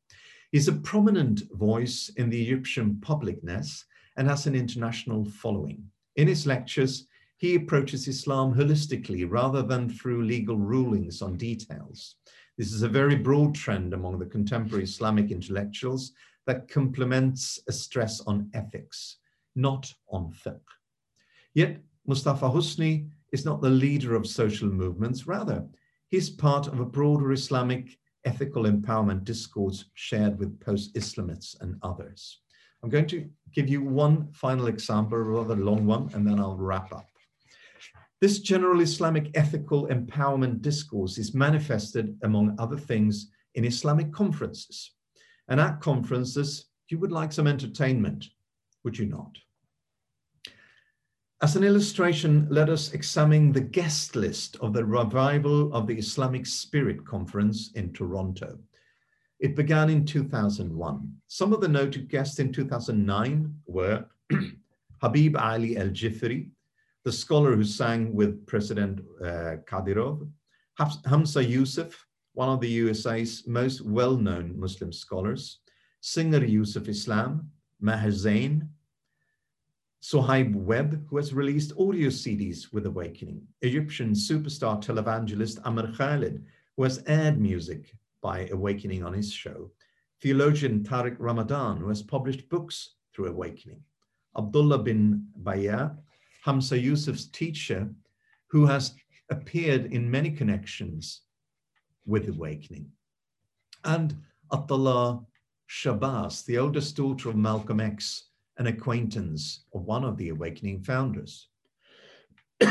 He's a prominent voice in the Egyptian publicness and has an international following. In his lectures, he approaches Islam holistically rather than through legal rulings on details. This is a very broad trend among the contemporary Islamic intellectuals that complements a stress on ethics, not on fiqh. Yet Mustafa Husni is not the leader of social movements, rather, he's part of a broader Islamic ethical empowerment discourse shared with post-Islamists and others. I'm going to give you one final example, a rather long one, and then I'll wrap up. This general Islamic ethical empowerment discourse is manifested, among other things, in Islamic conferences. And at conferences, you would like some entertainment, would you not? As an illustration, let us examine the guest list of the Revival of the Islamic Spirit Conference in Toronto. It began in 2001. Some of the noted guests in 2009 were Habib Ali El Jifri, the scholar who sang with President uh, Kadyrov, Hamza Yusuf, one of the USA's most well-known Muslim scholars, singer Yusuf Islam, Maher Zain, Suhaib Webb, who has released audio CDs with Awakening, Egyptian superstar televangelist Amr Khalid, who has aired music by Awakening on his show, theologian Tariq Ramadan, who has published books through Awakening, Abdullah bin Baya, Hamza Yusuf's teacher, who has appeared in many connections with Awakening, and Attallah Shabazz, the oldest daughter of Malcolm X, an acquaintance of one of the Awakening founders.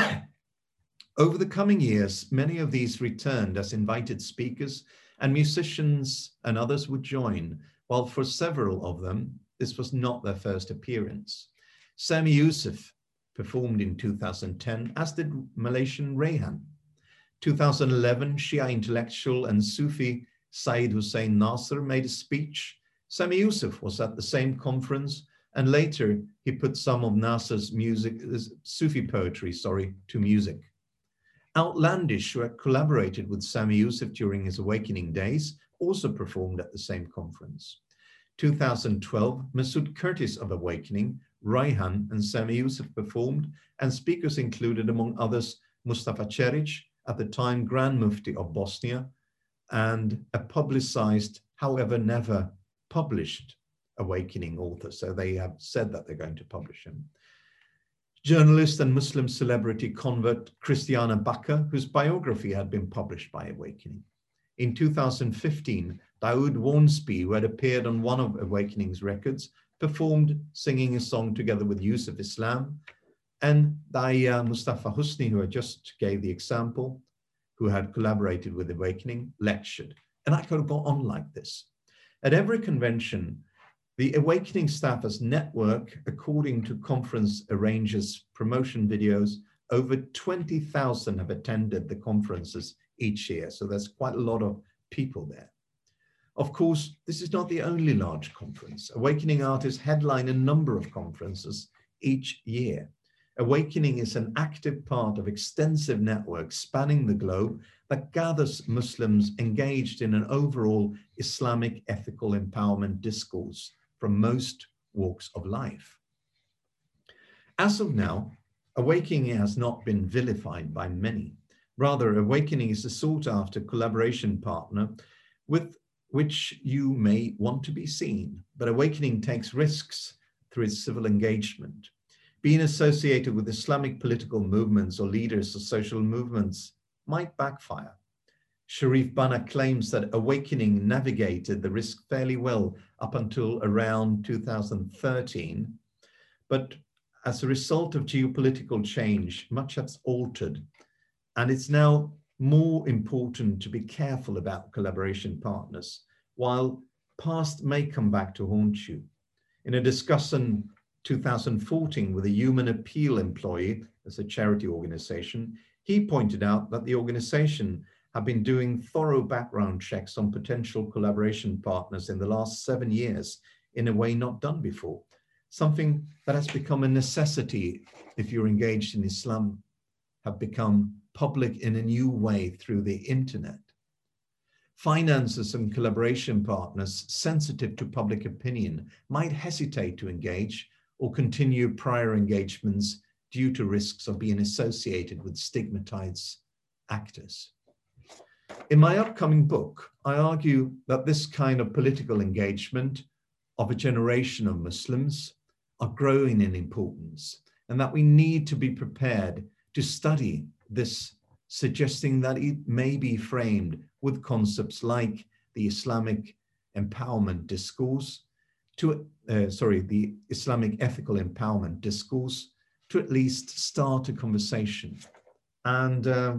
Over the coming years, many of these returned as invited speakers, and musicians and others would join, while for several of them, this was not their first appearance. Sami Yusuf performed in 2010, as did Malaysian Raihan. 2011, Shia intellectual and Sufi Said Hussein Nasr made a speech. Sami Yusuf was at the same conference and later, he put some of Nasr's music, uh, Sufi poetry, sorry, to music. Outlandish, who had collaborated with Sami Yusuf during his awakening days, also performed at the same conference. 2012, Mesut Kurtis of Awakening, Raihan and Sami Yusuf performed, and speakers included, among others, Mustafa Ceric, at the time Grand Mufti of Bosnia, and a publicized, however, never published Awakening author. So they have said that they're going to publish him. Journalist and Muslim celebrity convert Kristiane Backer, whose biography had been published by Awakening. In 2015, Dawud Wharnsby, who had appeared on one of Awakening's records, performed singing a song together with Yusuf Islam. And Daya Mustafa Husni, who I just gave the example, who had collaborated with Awakening, lectured. And I could have gone on like this. At every convention, the Awakening Staffers network, according to conference arrangers' promotion videos, over 20,000 have attended the conferences each year. So there's quite a lot of people there. Of course, this is not the only large conference. Awakening artists headline a number of conferences each year. Awakening is an active part of extensive networks spanning the globe that gathers Muslims engaged in an overall Islamic ethical empowerment discourse from most walks of life. As of now, Awakening has not been vilified by many. Rather, Awakening is a sought after collaboration partner with which you may want to be seen. But Awakening takes risks through its civil engagement. Being associated with Islamic political movements or leaders of social movements might backfire. Sharif Banna claims that Awakening navigated the risk fairly well up until around 2013. But as a result of geopolitical change, much has altered. And it's now more important to be careful about collaboration partners, while past may come back to haunt you. In a discussion 2014 with a Human Appeal employee as a charity organization, he pointed out that the organization have been doing thorough background checks on potential collaboration partners in the last seven years in a way not done before, something that has become a necessity if you're engaged in Islam, have become public in a new way through the internet. Finances and collaboration partners sensitive to public opinion might hesitate to engage or continue prior engagements due to risks of being associated with stigmatized actors. In my upcoming book, I argue that this kind of political engagement of a generation of Muslims are growing in importance and that we need to be prepared to study this suggesting that it may be framed with concepts like the Islamic empowerment discourse, to uh, sorry, the Islamic ethical empowerment discourse, to at least start a conversation. And uh,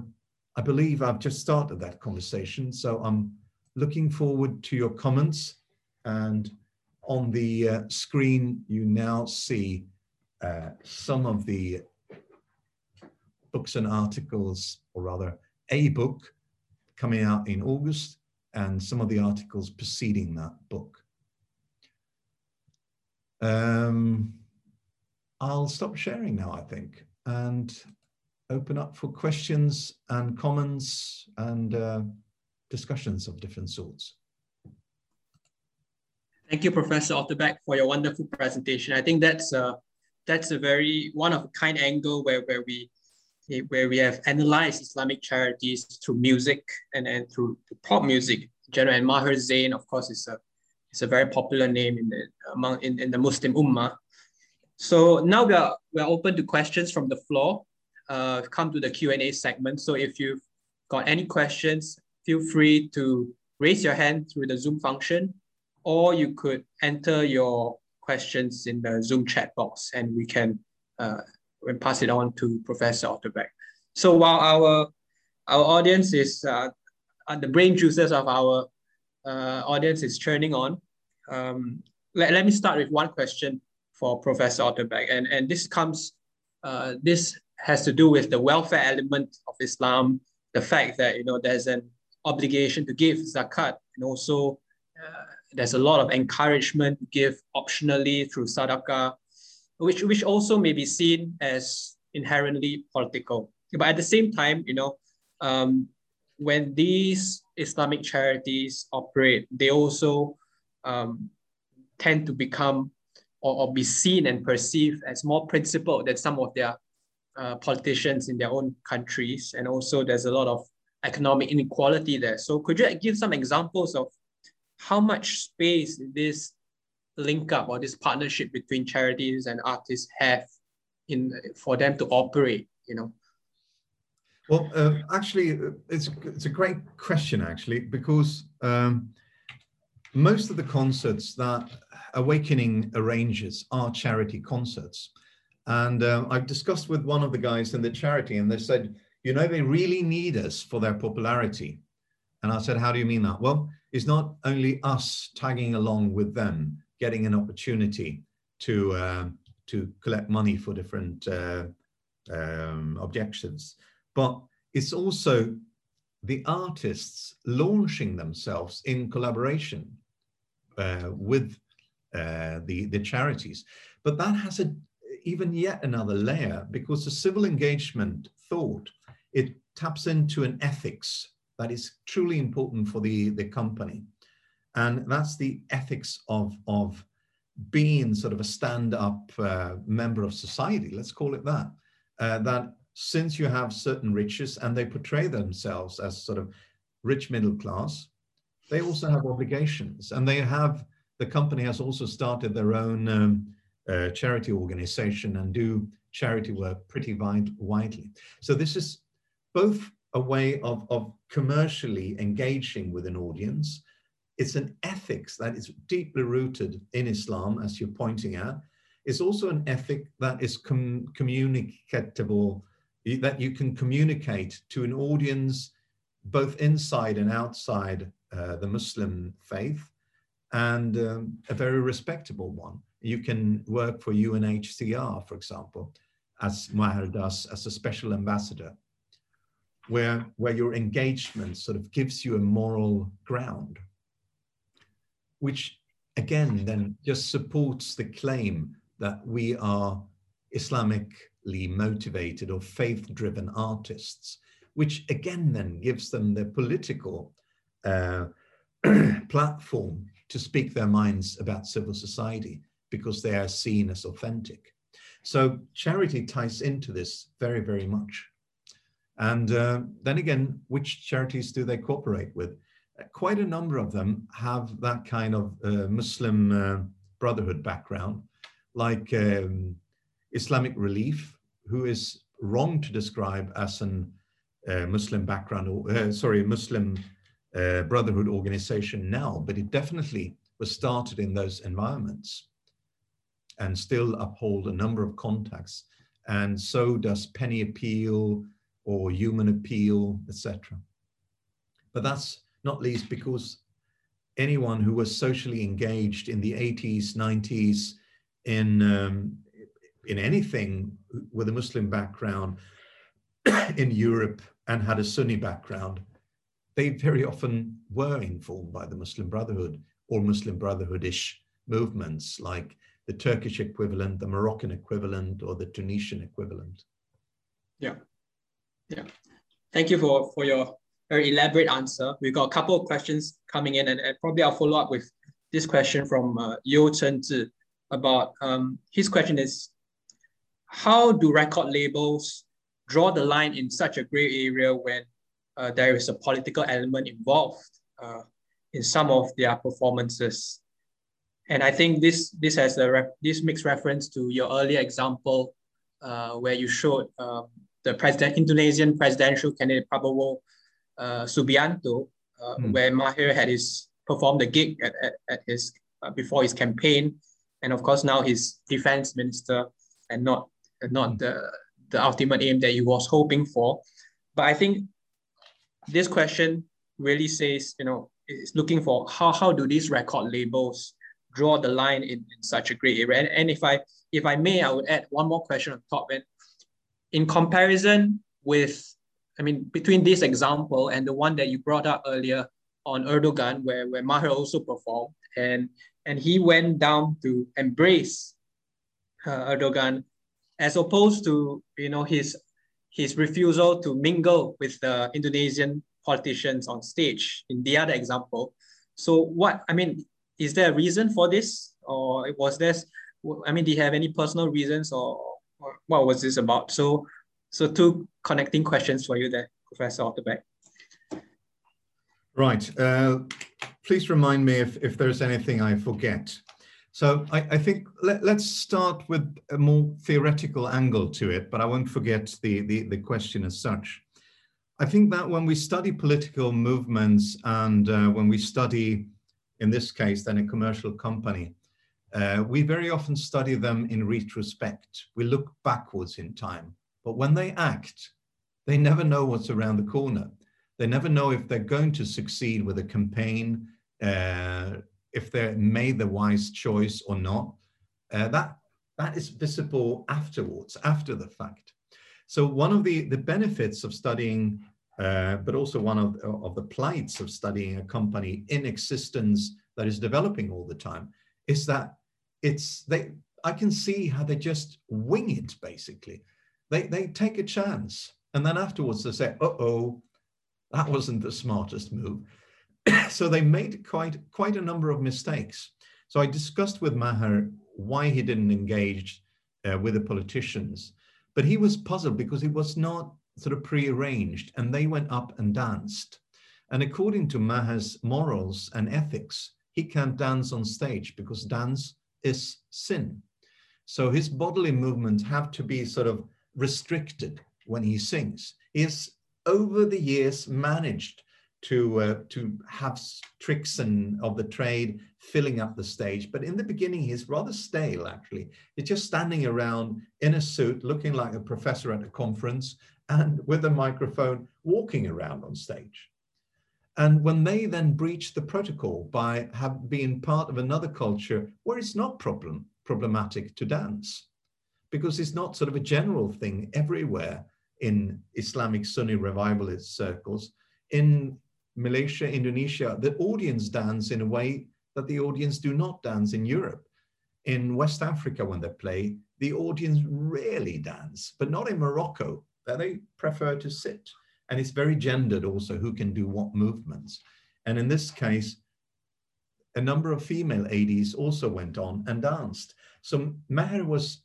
I believe I've just started that conversation, so I'm looking forward to your comments. And on the uh, screen, you now see uh, some of the books and articles, or rather a book coming out in August and some of the articles preceding that book. Um, I'll stop sharing now, I think, and open up for questions and comments and uh, discussions of different sorts. Thank you, Professor Otterbeck, for your wonderful presentation. I think that's a, that's a very one of a kind angle where, where we where we have analyzed Islamic charities through music and, and through pop music. General and Maher Zain, of course, is a is a very popular name in the among in, in the Muslim Ummah. So now we are we are open to questions from the floor. Uh, come to the Q and A segment. So if you've got any questions, feel free to raise your hand through the Zoom function, or you could enter your questions in the Zoom chat box, and we can uh, pass it on to Professor Otterbeck. So while our our audience is uh, the brain juices of our uh, audience is churning on, um, let, let me start with one question for Professor Otterbeck, and and this comes uh, this has to do with the welfare element of Islam, the fact that you know there's an obligation to give zakat, and also uh, there's a lot of encouragement to give optionally through sadaqah which, which also may be seen as inherently political. But at the same time, you know, um, when these Islamic charities operate, they also um, tend to become or, or, be seen and perceived as more principled than some of their uh, politicians in their own countries. And also there's a lot of economic inequality there. So could you give some examples of how much space this link up or this partnership between charities and artists have in for them to operate, you know? Well, uh, actually, it's, it's a great question, actually, because um, most of the concerts that Awakening arranges are charity concerts. And uh, I've discussed with one of the guys in the charity, and they said, you know, they really need us for their popularity. And I said, how do you mean that? Well, it's not only us tagging along with them, getting an opportunity to, uh, to collect money for different uh, um, objectives, but it's also the artists launching themselves in collaboration uh, with uh, the, the charities. But that has a, even yet another layer because the civil engagement thought it taps into an ethics that is truly important for the, the company. And that's the ethics of, of being sort of a stand-up uh, member of society, let's call it that. Uh, that since you have certain riches and they portray themselves as sort of rich middle class, they also have obligations and they have, the company has also started their own um, charity organization and do charity work pretty wide, widely. So this is both a way of, of commercially engaging with an audience. It's an ethics that is deeply rooted in Islam, as you're pointing at. It's also an ethic that is com communicatable, that you can communicate to an audience both inside and outside uh, the Muslim faith, and um, a very respectable one. You can work for UNHCR, for example, as Maher does as a special ambassador where, where your engagement sort of gives you a moral ground, which again then just supports the claim that we are Islamically motivated or faith-driven artists, which again then gives them the political uh, platform to speak their minds about civil society because they are seen as authentic. So charity ties into this very, very much. And uh, then again, which charities do they cooperate with? Quite a number of them have that kind of uh, Muslim uh, Brotherhood background, like um, Islamic Relief, who is wrong to describe as an uh, Muslim background, or, uh, sorry, Muslim uh, Brotherhood organization now, but it definitely was started in those environments and still uphold a number of contacts. And so does Penny Appeal, or human appeal, etc. But that's not least because anyone who was socially engaged in the 80s, 90s, in, um, in anything with a Muslim background in Europe and had a Sunni background, they very often were informed by the Muslim Brotherhood or Muslim Brotherhoodish movements like the Turkish equivalent, the Moroccan equivalent, or the Tunisian equivalent. Yeah. Yeah. Thank you for, for your very elaborate answer. We've got a couple of questions coming in, and, and probably I'll follow up with this question from uh, Yo Chen about um, his question is how do record labels draw the line in such a gray area when uh, there is a political element involved uh, in some of their performances? And I think this this has a this makes reference to your earlier example uh, where you showed um, the president, Indonesian presidential candidate Prabowo uh, Subianto, mm. where Maher had his performed the gig at, at, at his uh, before his campaign, and of course now he's defense minister and not not mm. the the ultimate aim that he was hoping for. But I think this question really says, you know, is looking for how how do these record labels draw the line in, in such a great area? And, and if I if I may, I would add one more question on top. And in comparison with, I mean, between this example and the one that you brought up earlier on Erdogan, where, where Maher also performed, and, and he went down to embrace uh, Erdogan, as opposed to, you know, his, his refusal to mingle with the Indonesian politicians on stage in the other example. So what, I mean, is there a reason for this? Or was this, I mean, do you have any personal reasons or, or what was this about? So, so two connecting questions for you there, Professor Otterbeck. Right. Uh, please remind me if, if there's anything I forget. So I, I think let, us start with a more theoretical angle to it, but I won't forget the, the, the question as such. I think that when we study political movements and uh, when we study, in this case, than a commercial company, uh, we very often study them in retrospect. We look backwards in time. But when they act, they never know what's around the corner. They never know if they're going to succeed with a campaign, uh, if they made the wise choice or not. Uh, that, that is visible afterwards, after the fact. So one of the, the benefits of studying, uh, but also one of, of the plights of studying a company in existence that is developing all the time, is that it's they. I can see how they just wing it basically. They they take a chance, and then afterwards they say, "Uh oh, that wasn't the smartest move." so they made quite quite a number of mistakes. So I discussed with Maher why he didn't engage uh, with the politicians, but he was puzzled because it was not sort of prearranged, and they went up and danced. And according to Maher's morals and ethics, he can't dance on stage because dance is sin. So his bodily movements have to be sort of restricted when he sings. He has over the years managed to uh, to have tricks and of the trade filling up the stage. But in the beginning, he's rather stale. Actually, he's just standing around in a suit, looking like a professor at a conference, and with a microphone, walking around on stage. And when they then breach the protocol by have being part of another culture where it's not problem problematic to dance, because it's not sort of a general thing everywhere in Islamic Sunni revivalist circles. In Malaysia, Indonesia, the audience dance in a way that the audience do not dance in Europe. In West Africa, when they play, the audience rarely dance, but not in Morocco. They prefer to sit. And it's very gendered also who can do what movements. And in this case, a number of female ADs also went on and danced. So Maher was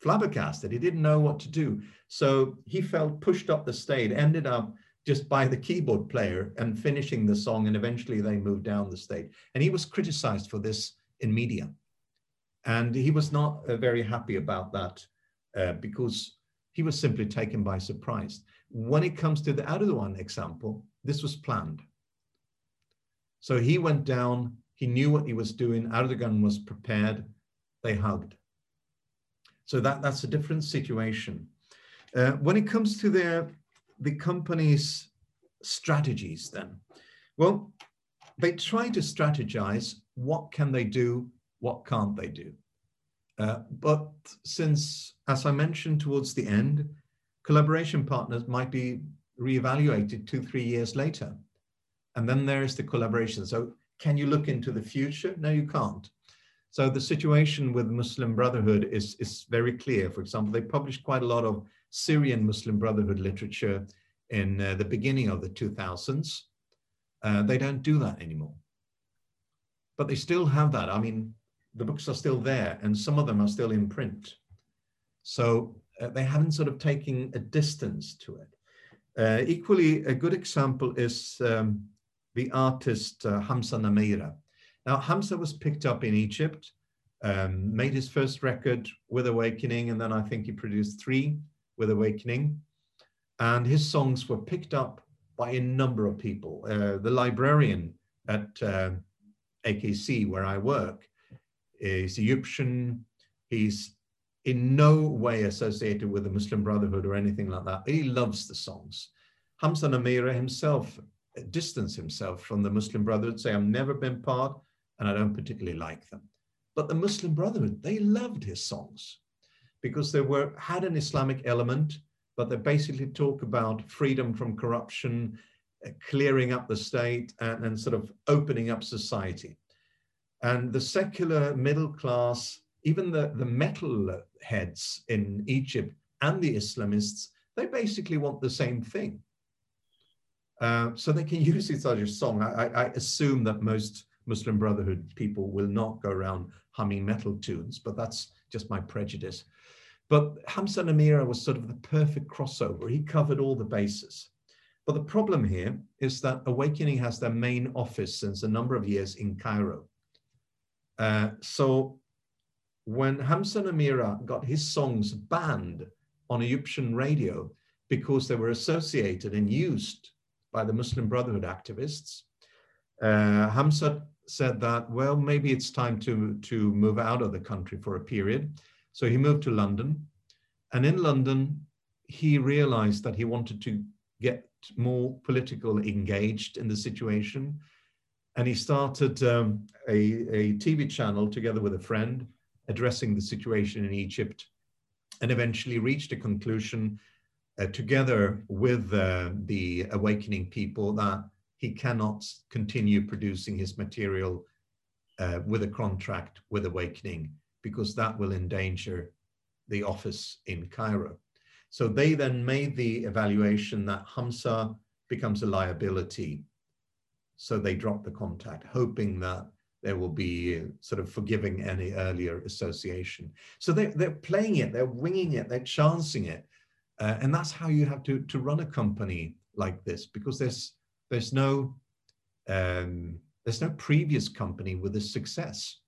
flabbergasted. He didn't know what to do. So he felt pushed up the stage, ended up just by the keyboard player and finishing the song. And eventually they moved down the stage. And he was criticized for this in media. And he was not uh, very happy about that uh, because he was simply taken by surprise. When it comes to the Erdogan example, this was planned. So he went down, he knew what he was doing, Erdogan was prepared, they hugged. So that, that's a different situation. Uh, when it comes to their the company's strategies then? Well, they try to strategize what can they do, what can't they do. Uh, but since, as I mentioned towards the end, collaboration partners might be reevaluated two, three years later. And then there is the collaboration. So can you look into the future? No, you can't. So the situation with Muslim Brotherhood is, is very clear. For example, they published quite a lot of Syrian Muslim Brotherhood literature in uh, the beginning of the 2000s. Uh, they don't do that anymore. But they still have that. I mean, the books are still there and some of them are still in print. So uh, they haven't sort of taken a distance to it. Uh, equally, a good example is um, the artist uh, Hamza Namira. Now, Hamza was picked up in Egypt, um, made his first record with Awakening, and then I think he produced three with Awakening. And his songs were picked up by a number of people. Uh, the librarian at uh, AKC, where I work, is Egyptian. He's in no way associated with the Muslim Brotherhood or anything like that. He loves the songs. Hamza Namira himself distanced himself from the Muslim Brotherhood, say, I've never been part and I don't particularly like them. But the Muslim Brotherhood, they loved his songs because they were had an Islamic element, but they basically talk about freedom from corruption, uh, clearing up the state, and, and sort of opening up society. And the secular middle class, even the, the metal heads in Egypt and the Islamists, they basically want the same thing. Uh, so they can use it as a song. I, I, assume that most Muslim Brotherhood people will not go around humming metal tunes, but that's just my prejudice. But Hamza Namira was sort of the perfect crossover. He covered all the bases. But the problem here is that Awakening has their main office since a number of years in Cairo. Uh, so when Hamza Namira got his songs banned on Egyptian radio because they were associated and used by the Muslim Brotherhood activists, uh, Hamza said that, well, maybe it's time to, to move out of the country for a period. So he moved to London. And in London, he realized that he wanted to get more political engaged in the situation. And he started um, a, a TV channel together with a friend addressing the situation in Egypt and eventually reached a conclusion uh, together with uh, the awakening people that he cannot continue producing his material uh, with a contract with awakening because that will endanger the office in Cairo. So they then made the evaluation that Hamza becomes a liability. So they drop the contact, hoping that there will be sort of forgiving any earlier association. So they, they're playing it, they're winging it, they're chancing it. Uh, and that's how you have to, to run a company like this because there's, there's, no, um, there's no previous company with this success.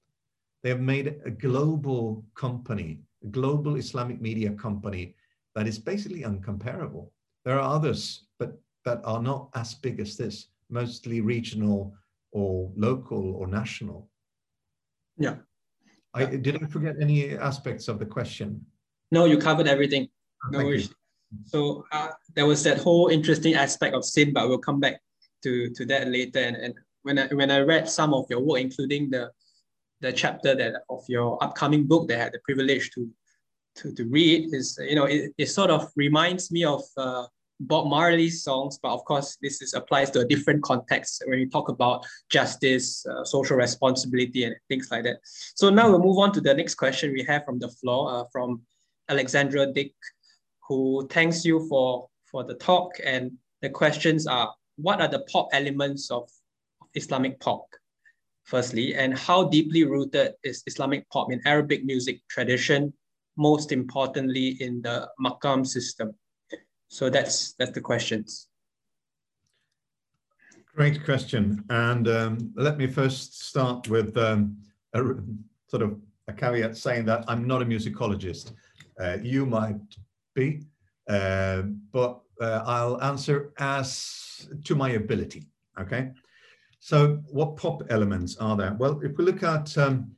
They have made a global company, a global Islamic media company that is basically uncomparable. There are others, but that are not as big as this, mostly regional or local or national. Yeah. I, did I forget any aspects of the question? No, you covered everything. Oh, no worries. So uh, there was that whole interesting aspect of sin, but we'll come back to, to that later. And, and when I when I read some of your work, including the the chapter that of your upcoming book that I had the privilege to to, to read is, you know, it, it sort of reminds me of uh, Bob Marley's songs, but of course, this is, applies to a different context when we talk about justice, uh, social responsibility, and things like that. So now we'll move on to the next question we have from the floor uh, from Alexandra Dick, who thanks you for, for the talk. And the questions are, what are the pop elements of Islamic pop? Firstly, and how deeply rooted is Islamic pop in Arabic music tradition, most importantly in the Makam system? So that's that's the questions. Great question. And um, let me first start with um, a sort of a caveat saying that I'm not a musicologist. Uh, you might be, uh, but uh, I'll answer as to my ability. Okay. So, what pop elements are there? Well, if we look at, um,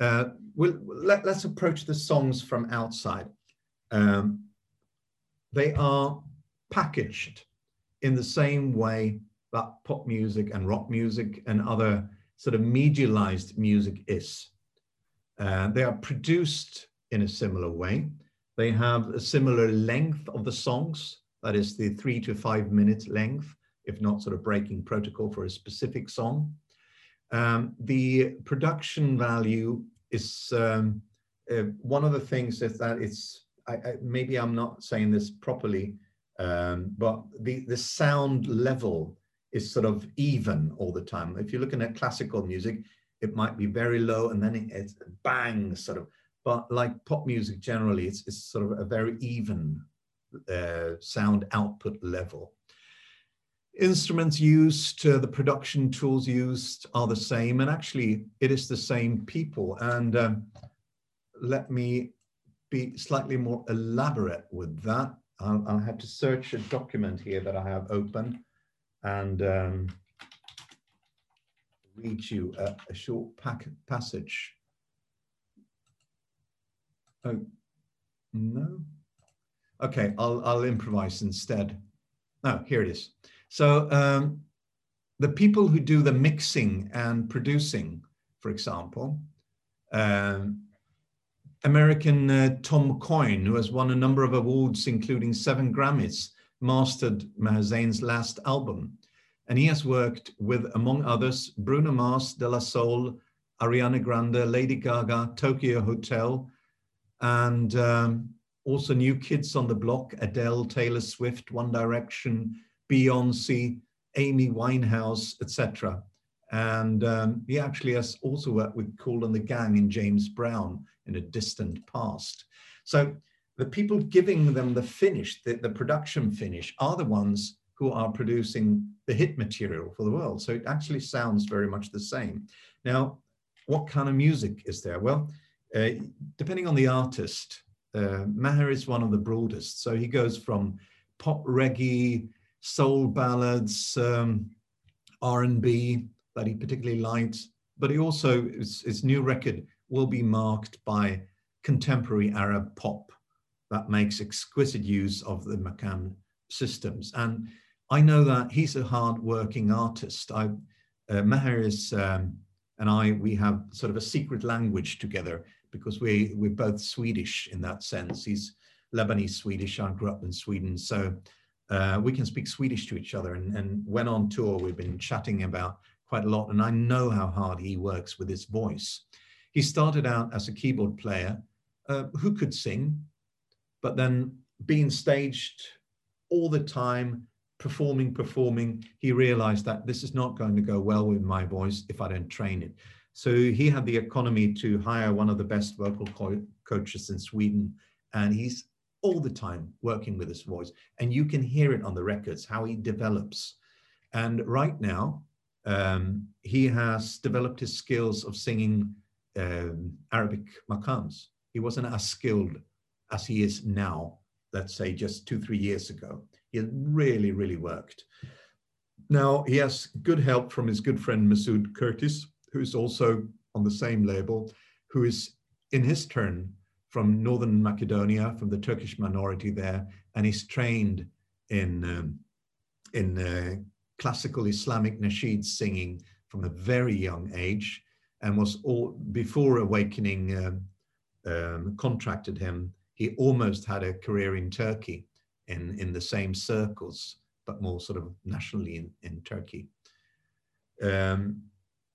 uh, we'll, let, us approach the songs from outside. Um, they are packaged in the same way that pop music and rock music and other sort of medialized music is. Uh, they are produced in a similar way. They have a similar length of the songs, that is the three to five minute length, if not sort of breaking protocol for a specific song. Um, the production value is um, uh, one of the things is that it's I, I, maybe I'm not saying this properly, um, but the, the sound level is sort of even all the time. If you're looking at classical music, it might be very low and then it, it's bang sort of, but like pop music generally, it's, it's sort of a very even uh, sound output level. Instruments used, uh, the production tools used are the same, and actually it is the same people. And um, let me be slightly more elaborate with that. I'll, I'll, have to search a document here that I have open and um, read you a, a short passage. Oh, no. Okay, I'll, I'll improvise instead. No, here it is. So um, the people who do the mixing and producing, for example, um, American uh, Tom Coyne, who has won a number of awards, including seven Grammys, mastered Maher Zain's last album. And he has worked with, among others, Bruno Mars, De La Soul, Ariana Grande, Lady Gaga, Tokyo Hotel, and um, also new kids on the block, Adele, Taylor Swift, One Direction, Beyonce, Amy Winehouse, etc. And um, he actually has also worked with Kool and the Gang and James Brown in a distant past. So the people giving them the finish, the, the production finish, are the ones who are producing the hit material for the world. So it actually sounds very much the same. Now, what kind of music is there? Well, uh, depending on the artist, uh, Maher is one of the broadest. So he goes from pop reggae, soul ballads, um, R&B that he particularly likes, but he also, his, his new record will be marked by contemporary Arab pop that makes exquisite use of the Makam systems. And I know that he's a hard-working artist. I, uh, Maher is, um, and I, we have sort of a secret language together because we, we're both Swedish in that sense. He's Lebanese Swedish, I grew up in Sweden. So uh, we can speak Swedish to each other. And, and when on tour, we've been chatting about quite a lot. And I know how hard he works with his voice. He started out as a keyboard player uh, who could sing, but then being staged all the time, performing, performing, he realized that this is not going to go well with my voice if I don't train it. So he had the economy to hire one of the best vocal co coaches in Sweden, and he's all the time working with his voice. And you can hear it on the records, how he develops. And right now, um, he has developed his skills of singing um, Arabic makams. He wasn't as skilled as he is now, let's say just two, three years ago. He really, really worked. Now, he has good help from his good friend Mesut Kurtis, who is also on the same label, who is in his turn from Northern Macedonia, from the Turkish minority there, and he's trained in, um, in uh, classical Islamic nasheed singing from a very young age and was all before awakening um, um, contracted him he almost had a career in turkey in in the same circles but more sort of nationally in, in turkey. Um,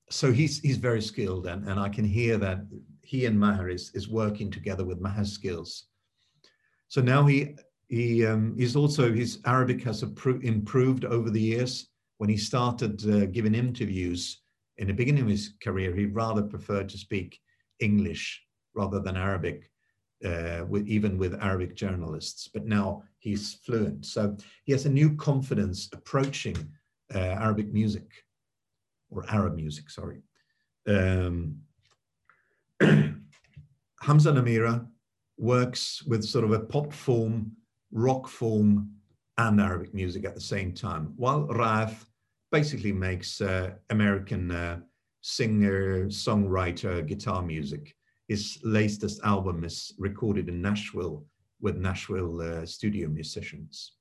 so he's he's very skilled and, and i can hear that he and maher is is working together with maher's skills. So now he he um, he's also his arabic has improved over the years when he started uh, giving interviews in the beginning of his career, he rather preferred to speak English rather than Arabic, uh, with, even with Arabic journalists. But now he's fluent. So he has a new confidence approaching uh, Arabic music, or Arab music, sorry. Um, Hamza Namira works with sort of a pop form, rock form, and Arabic music at the same time, while Raef basically makes uh, American uh, singer, songwriter, guitar music. His latest album is recorded in Nashville with Nashville uh, studio musicians.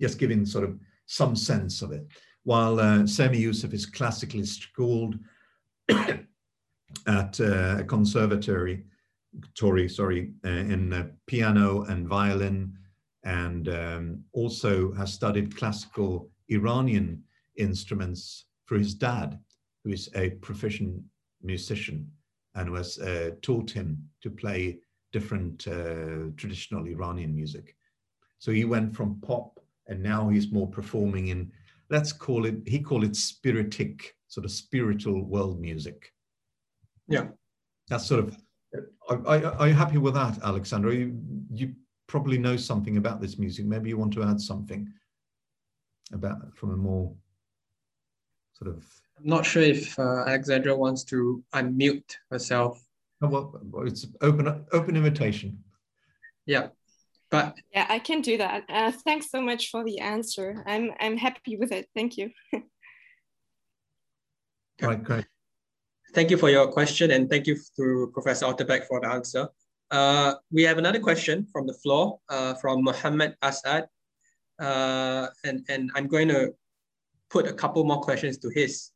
Just giving sort of some sense of it. While uh, Sami Yusuf is classically schooled at uh, a conservatory, Tory, sorry, uh, in piano and violin, and um, also has studied classical Iranian instruments for his dad, who is a proficient musician and was uh, taught him to play different uh, traditional Iranian music. So he went from pop and now he's more performing in, let's call it, he called it spiritic, sort of spiritual world music. Yeah. That's sort of, are, are, are you happy with that, Alexandra? You, you probably know something about this music. Maybe you want to add something about from a more sort of. I'm not sure if uh, Alexandra wants to unmute herself. Oh, well, it's open open invitation. Yeah, but yeah, I can do that. Uh, thanks so much for the answer. I'm I'm happy with it. Thank you. Right, great. Thank you for your question and thank you to Professor Otterbeck for the answer. Uh, we have another question from the floor uh, from Mohammed Asad. Uh, and, and I'm going to put a couple more questions to his.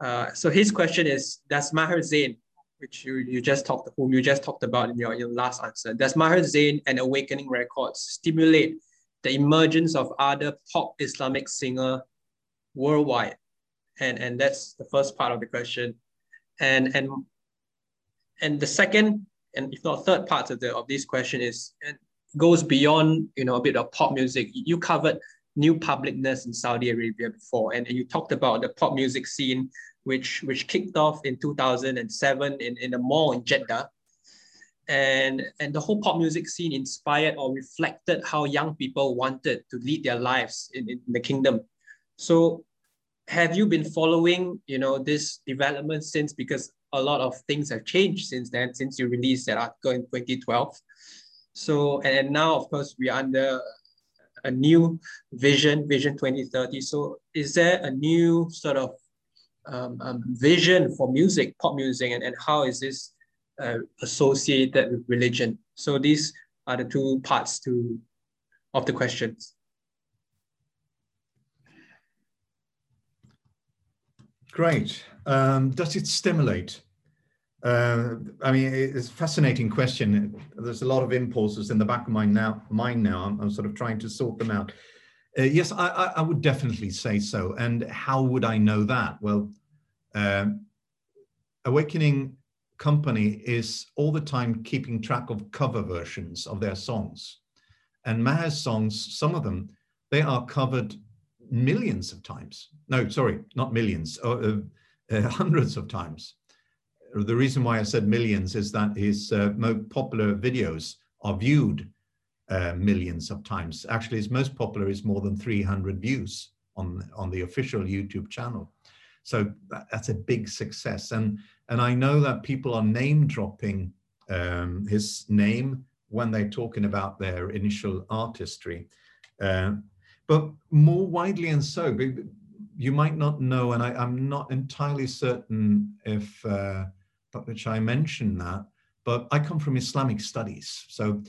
Uh, so his question is, does Maher Zain, which you, you just talked, whom you just talked about in your, your last answer, does Maher Zain and Awakening Records stimulate the emergence of other pop Islamic singer worldwide? And, and that's the first part of the question. And, and, and the second and if not third part of the of this question is and goes beyond you know a bit of pop music. You covered new publicness in Saudi Arabia before, and, and you talked about the pop music scene, which which kicked off in 2007 in, in a mall in Jeddah. And, and the whole pop music scene inspired or reflected how young people wanted to lead their lives in, in the kingdom. So have you been following, you know, this development since because a lot of things have changed since then, since you released that article in 2012. So, and now of course we are under a new vision, Vision 2030. So is there a new sort of um, um, vision for music, pop music, and, and how is this uh, associated with religion? So these are the two parts to of the questions. Great. Um, does it stimulate? Uh, I mean, it's a fascinating question. There's a lot of impulses in the back of my now, mind now. I'm, I'm sort of trying to sort them out. Uh, yes, I, I, would definitely say so. And how would I know that? Well, um, Awakening Company is all the time keeping track of cover versions of their songs. And Maher's songs, some of them, they are covered millions of times. No, sorry, not millions, uh, uh, hundreds of times. The reason why I said millions is that his uh, most popular videos are viewed uh, millions of times. Actually, his most popular is more than 300 views on, on the official YouTube channel. So that, that's a big success. And, and I know that people are name dropping um, his name when they're talking about their initial artistry. Uh, but more widely and so, you might not know, and I, am not entirely certain if uh, Dr. I mentioned that, but I come from Islamic studies. So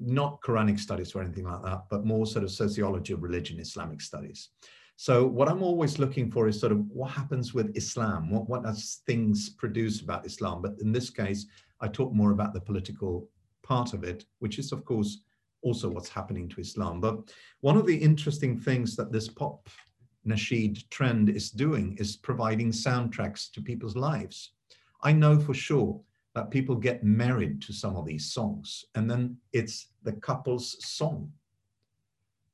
not Quranic studies or anything like that, but more sort of sociology of religion, Islamic studies. So what I'm always looking for is sort of what happens with Islam, what, what does things produce about Islam? But in this case, I talk more about the political part of it, which is of course also what's happening to Islam. But one of the interesting things that this pop nasheed trend is doing is providing soundtracks to people's lives. I know for sure that people get married to some of these songs and then it's the couple's song.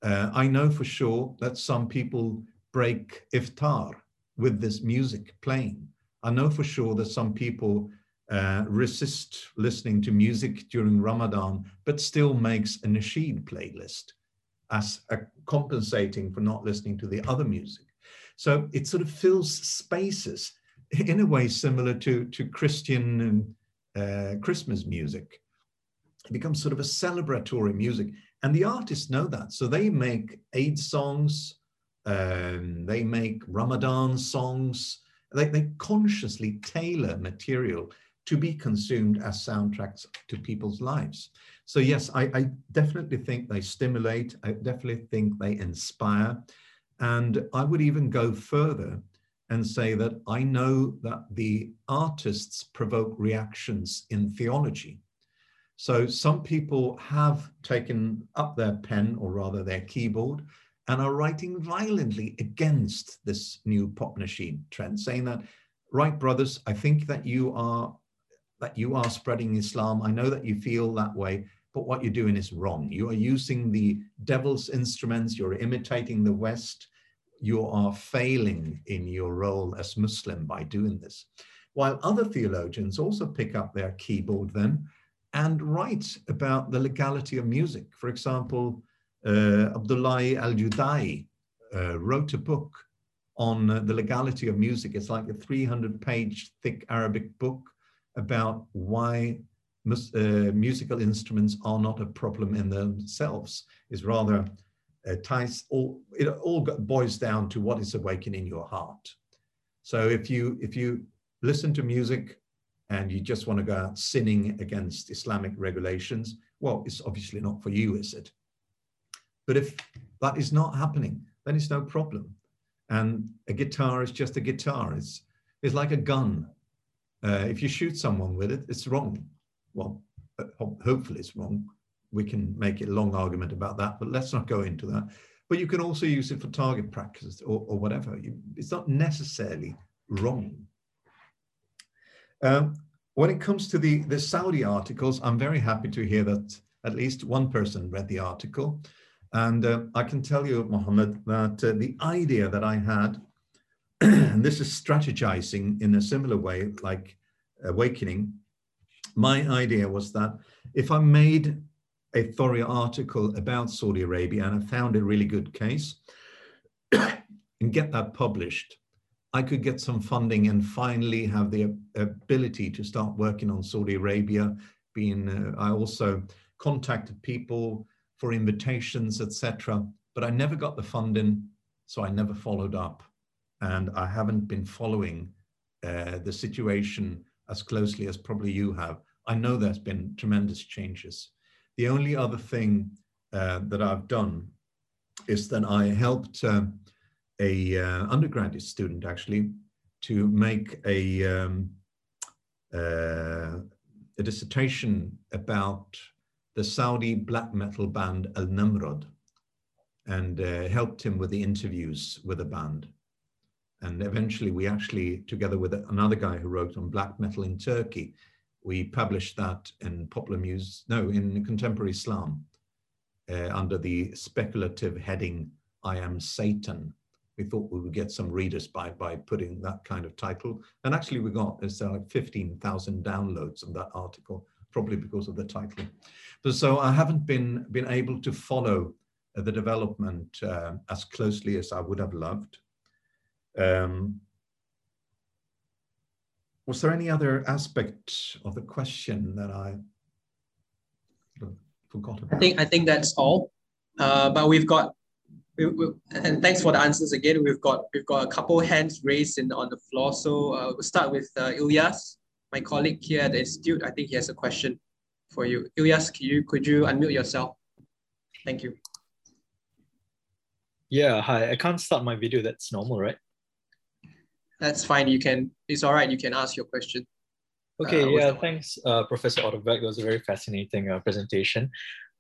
Uh, I know for sure that some people break iftar with this music playing. I know for sure that some people uh, resist listening to music during Ramadan, but still makes a nasheed playlist as a compensating for not listening to the other music. So it sort of fills spaces in a way similar to, to Christian uh, Christmas music. It becomes sort of a celebratory music. And the artists know that. So they make Eid songs, um, they make Ramadan songs, they, they consciously tailor material to be consumed as soundtracks to people's lives. So yes, I, I, definitely think they stimulate. I definitely think they inspire. And I would even go further and say that I know that the artists provoke reactions in theology. So some people have taken up their pen, or rather their keyboard, and are writing violently against this new pop nasheed trend, saying that, right, brothers, I think that you are that you are spreading Islam. I know that you feel that way, but what you're doing is wrong. You are using the devil's instruments, you're imitating the West, you are failing in your role as Muslim by doing this. While other theologians also pick up their keyboard then and write about the legality of music. For example, uh, Abdullah al-Judai uh, wrote a book on uh, the legality of music. It's like a 300 page thick Arabic book about why mus uh, musical instruments are not a problem in themselves is rather uh, ties all it all boils down to what is awakening your heart. So if you if you listen to music and you just want to go out sinning against islamic regulations well it's obviously not for you is it? But if that is not happening then it's no problem. And a guitar is just a guitar. It's it's like a gun. Uh, if you shoot someone with it, it's wrong. Well, hopefully it's wrong. We can make a long argument about that, but let's not go into that. But you can also use it for target practice or, or whatever. You, it's not necessarily wrong. Um, when it comes to the, the Saudi articles, I'm very happy to hear that at least one person read the article. And uh, I can tell you, Mohammed, that uh, the idea that I had, and this is strategizing in a similar way like Awakening, my idea was that if I made a thorough article about Saudi Arabia and I found a really good case and get that published, I could get some funding and finally have the ability to start working on Saudi Arabia. Being, uh, I also contacted people for invitations, etc. But I never got the funding, so I never followed up, and I haven't been following uh, the situation as closely as probably you have. I know there's been tremendous changes. The only other thing uh, that I've done is that I helped. Uh, a uh, undergraduate student actually to make a um, uh, a dissertation about the Saudi black metal band Al Namrood and uh, helped him with the interviews with the band. And eventually we actually, together with another guy who wrote on black metal in Turkey, we published that in popular Muse, no, in contemporary Islam uh, under the speculative heading, I am Satan, we thought we would get some readers by by putting that kind of title. And actually, we got there's uh, like 15,000 downloads of that article, probably because of the title. But so I haven't been been able to follow uh, the development uh, as closely as I would have loved. Um, was there any other aspect of the question that I forgot about? I think I think that's all. Uh, but we've got we, we, and thanks for the answers again. We've got we've got a couple hands raised in on the floor. So uh, we'll start with uh, Ilyas, my colleague here at the institute. I think he has a question for you. Ilyas, could you could you unmute yourself? Thank you. Yeah, hi. I can't start my video. That's normal, right? That's fine. You can. It's all right. You can ask your question. Okay. Uh, yeah. Thanks, uh, Professor Otterbeck. That was a very fascinating uh, presentation.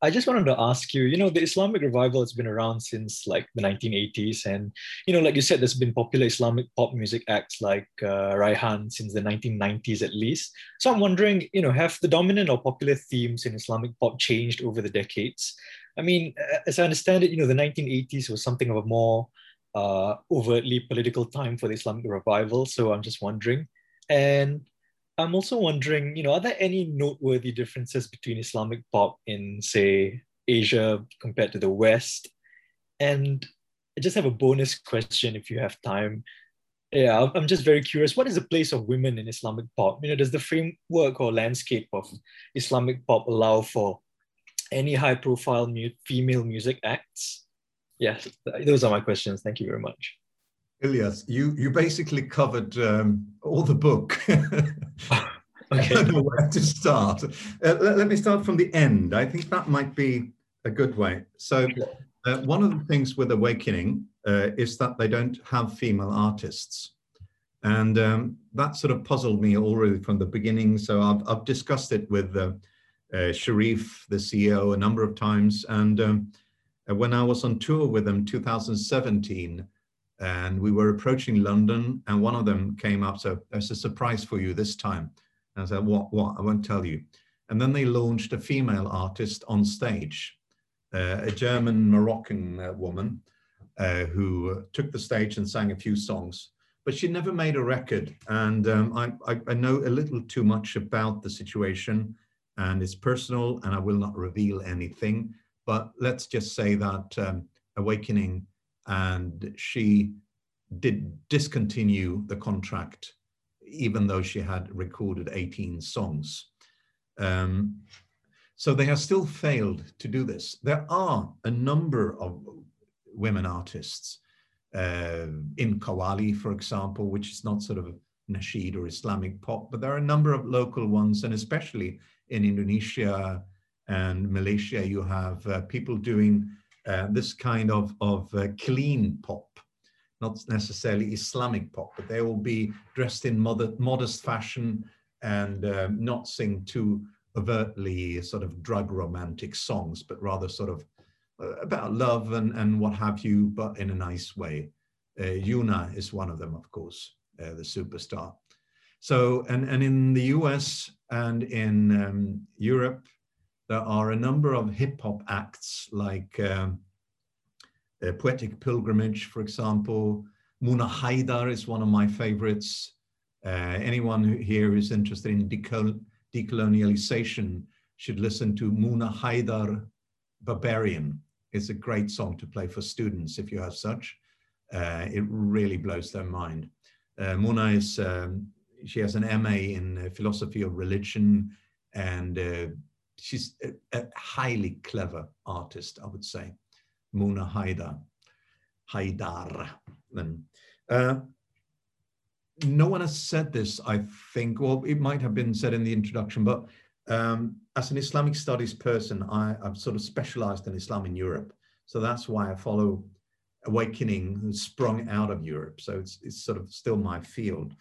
I just wanted to ask you, you know, the Islamic revival has been around since like the 1980s. And, you know, like you said, there's been popular Islamic pop music acts like uh, Raihan since the 1990s at least. So I'm wondering, you know, have the dominant or popular themes in Islamic pop changed over the decades? I mean, as I understand it, you know, the 1980s was something of a more uh, overtly political time for the Islamic revival. So I'm just wondering. And I'm also wondering, you know, are there any noteworthy differences between Islamic pop in, say, Asia compared to the West? And I just have a bonus question if you have time. Yeah, I'm just very curious. What is the place of women in Islamic pop? You know, does the framework or landscape of Islamic pop allow for any high-profile mu- female music acts? Yes, those are my questions. Thank you very much. Ilyas, you you basically covered um, all the book. I don't know where to start. Uh, let, let, me start from the end. I think that might be a good way. So, uh, one of the things with Awakening uh, is that they don't have female artists. And um, that sort of puzzled me already from the beginning. So, I've, I've discussed it with uh, uh, Sharif, the CEO, a number of times. And um, uh, when I was on tour with them 2017, and we were approaching London, and one of them came up. So there's a surprise for you this time. And I said, "What? What? I won't tell you." And then they launched a female artist on stage, uh, a German Moroccan uh, woman uh, who took the stage and sang a few songs. But she never made a record, and um, I, I, I know a little too much about the situation, and it's personal, and I will not reveal anything. But let's just say that um, Awakening and she did discontinue the contract even though she had recorded 18 songs. Um, so they have still failed to do this. There are a number of women artists uh, in Qawwali, for example, which is not sort of nasheed or Islamic pop, but there are a number of local ones, and especially in Indonesia and Malaysia, you have uh, people doing uh, this kind of, of uh, clean pop, not necessarily Islamic pop, but they will be dressed in modest fashion and um, not sing too overtly sort of drug romantic songs, but rather sort of uh, about love and, and what have you, but in a nice way. Uh, Yuna is one of them, of course, the superstar. So, and, and in the US and in um, Europe, there are a number of hip hop acts like um, Poetic Pilgrimage, for example. Mona Haydar is one of my favorites. Uh, anyone here who's interested in decol decolonialization should listen to Mona Haydar Barbarian. It's a great song to play for students if you have such. Uh, it really blows their mind. Uh, Mona is, um, she has an MA in uh, philosophy of religion and uh, she's a, a, highly clever artist, I would say. Mona Haydar. Haydar. Then, uh, no one has said this, I think, well, it might have been said in the introduction, but um, as an Islamic studies person, I, have sort of specialized in Islam in Europe. So that's why I follow awakening sprung out of Europe. So it's, it's sort of still my field.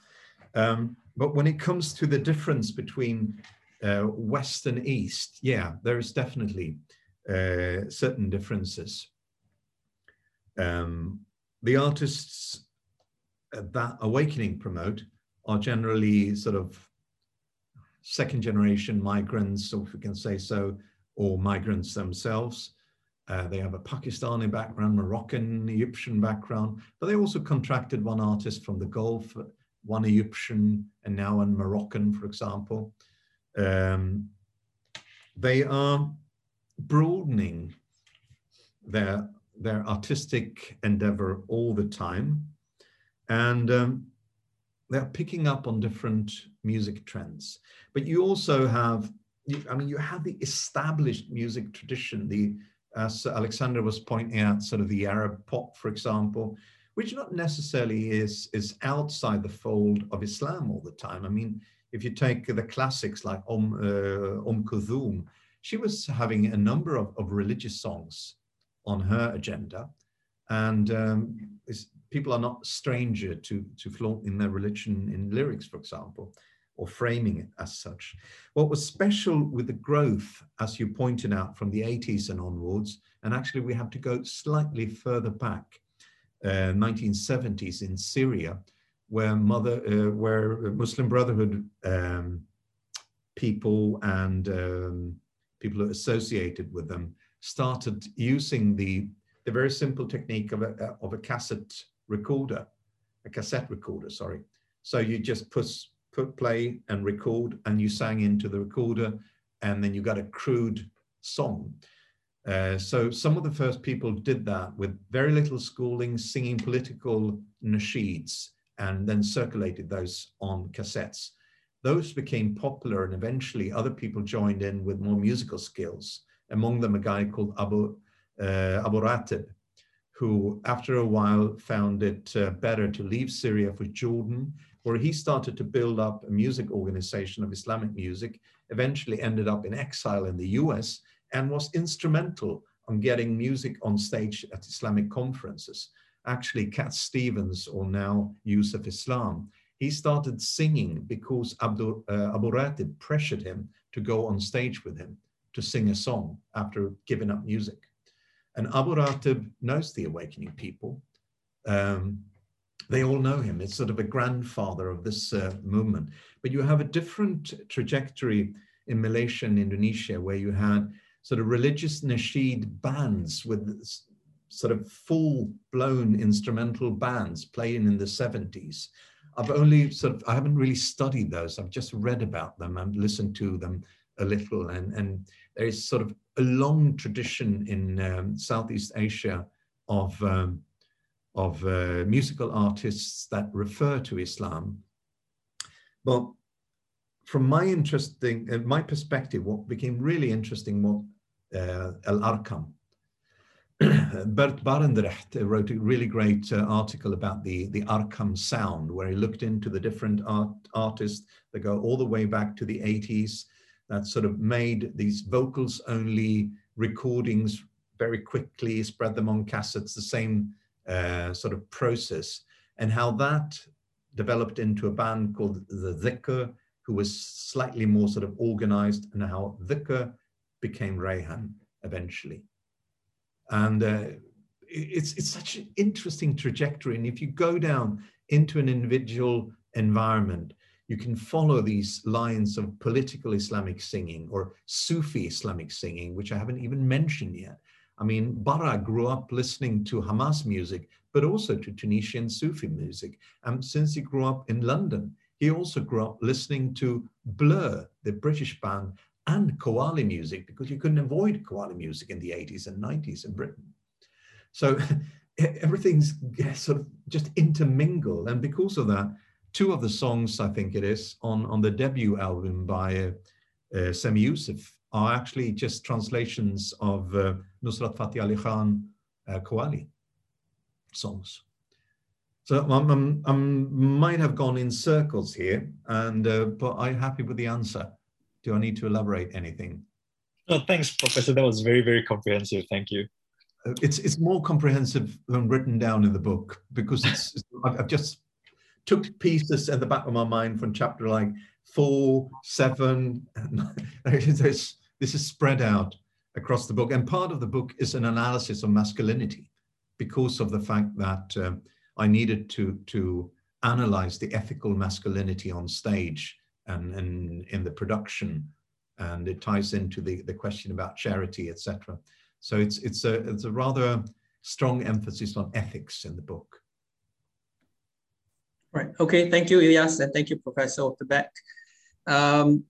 Um, but when it comes to the difference between uh, West and East, yeah, there is definitely uh, certain differences. Um, the artists that awakening promote are generally sort of second generation migrants, if we can say so, or migrants themselves. Uh, they have a Pakistani background, Moroccan, Egyptian background, but they also contracted one artist from the Gulf, one Egyptian, and now one Moroccan, for example. Um, they are broadening their, their artistic endeavor all the time. And um, they're picking up on different music trends. But you also have, I mean, you have the established music tradition, the as Alexander was pointing out, sort of the Arab pop, for example, which not necessarily is is outside the fold of Islam all the time. I mean, if you take the classics like Om uh, Om she was having a number of, of religious songs on her agenda, and um, people are not stranger to, to flaunting their religion in lyrics, for example, or framing it as such. What was special with the growth, as you pointed out, from the 80s and onwards, and actually we have to go slightly further back, uh, 1970s in Syria, where mother, uh, where Muslim Brotherhood um, people and um, people associated with them started using the the very simple technique of a, of a cassette recorder, a cassette recorder, sorry. So you just put play and record and you sang into the recorder and then you got a crude song. Uh, so some of the first people did that with very little schooling, singing political nasheeds and then circulated those on cassettes. Those became popular and eventually other people joined in with more musical skills. Among them a guy called Abu, uh, Abu Ratib, who after a while found it uh, better to leave Syria for Jordan, where he started to build up a music organization of Islamic music, eventually ended up in exile in the US, and was instrumental on getting music on stage at Islamic conferences. Actually, Cat Stevens, or now Yusuf Islam, he started singing because uh, Abu Ratib pressured him to go on stage with him to sing a song after giving up music. And Abu Ratib knows the awakening people. Um, they all know him. It's sort of a grandfather of this uh, movement. But you have a different trajectory in Malaysia and Indonesia, where you had sort of religious nasheed bands with sort of full-blown instrumental bands playing in the 70s. I've only sort of, I haven't really studied those. I've just read about them and listened to them a little. And, and there is sort of a long tradition in um, Southeast Asia of, um, of uh, musical artists that refer to Islam. But from my interesting, uh, my perspective, what became really interesting was uh, Al Arqam. Bert Barendregt wrote a really great uh, article about the, the Arqam sound, where he looked into the different art, artists that go all the way back to the 80s that sort of made these vocals only recordings very quickly, spread them on cassettes, the same uh, sort of process, and how that developed into a band called the Dhikr, who was slightly more sort of organized, and how Dhikr became Raihan eventually. And uh, it's, it's such an interesting trajectory. And if you go down into an individual environment, you can follow these lines of political Islamic singing or Sufi Islamic singing, which I haven't even mentioned yet. I mean, Bara grew up listening to Hamas music, but also to Tunisian Sufi music. And since he grew up in London, he also grew up listening to Blur, the British band, and Qawwali music, because you couldn't avoid Qawwali music in the 80s and 90s in Britain. So everything's sort of just intermingled. And because of that, two of the songs, I think it is, on, on the debut album by uh, uh, Sami Yusuf are actually just translations of uh, Nusrat Fateh Ali Khan uh, Qawwali songs. So i might have gone in circles here, and uh, but I'm happy with the answer. Do I need to elaborate anything? Oh, thanks, Professor. That was very, very comprehensive. Thank you. Uh, it's it's more comprehensive than written down in the book because it's I've just took pieces at the back of my mind from chapter like four, seven. this this is spread out across the book, and part of the book is an analysis of masculinity because of the fact that uh, I needed to to analyze the ethical masculinity on stage and, and in the production, and it ties into the, the question about charity, etc. So it's it's a it's a rather strong emphasis on ethics in the book. Right. Okay. Thank you, Ilyas, and thank you, Professor Otterbeck. Um,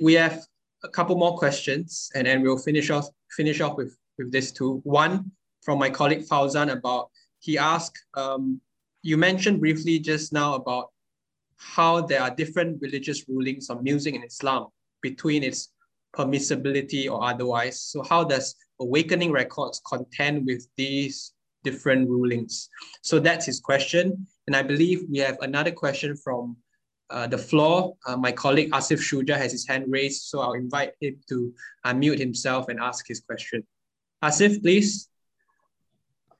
we have a couple more questions, and then we'll finish off finish off with with this too. One from my colleague Fauzan about he asked, um, you mentioned briefly just now about how there are different religious rulings on music in Islam between its permissibility or otherwise. So how does Awakening Records contend with these different rulings? So that's his question. And I believe we have another question from uh, the floor. Uh, my colleague Asif Shuja has his hand raised, so I'll invite him to unmute himself and ask his question. Asif, please.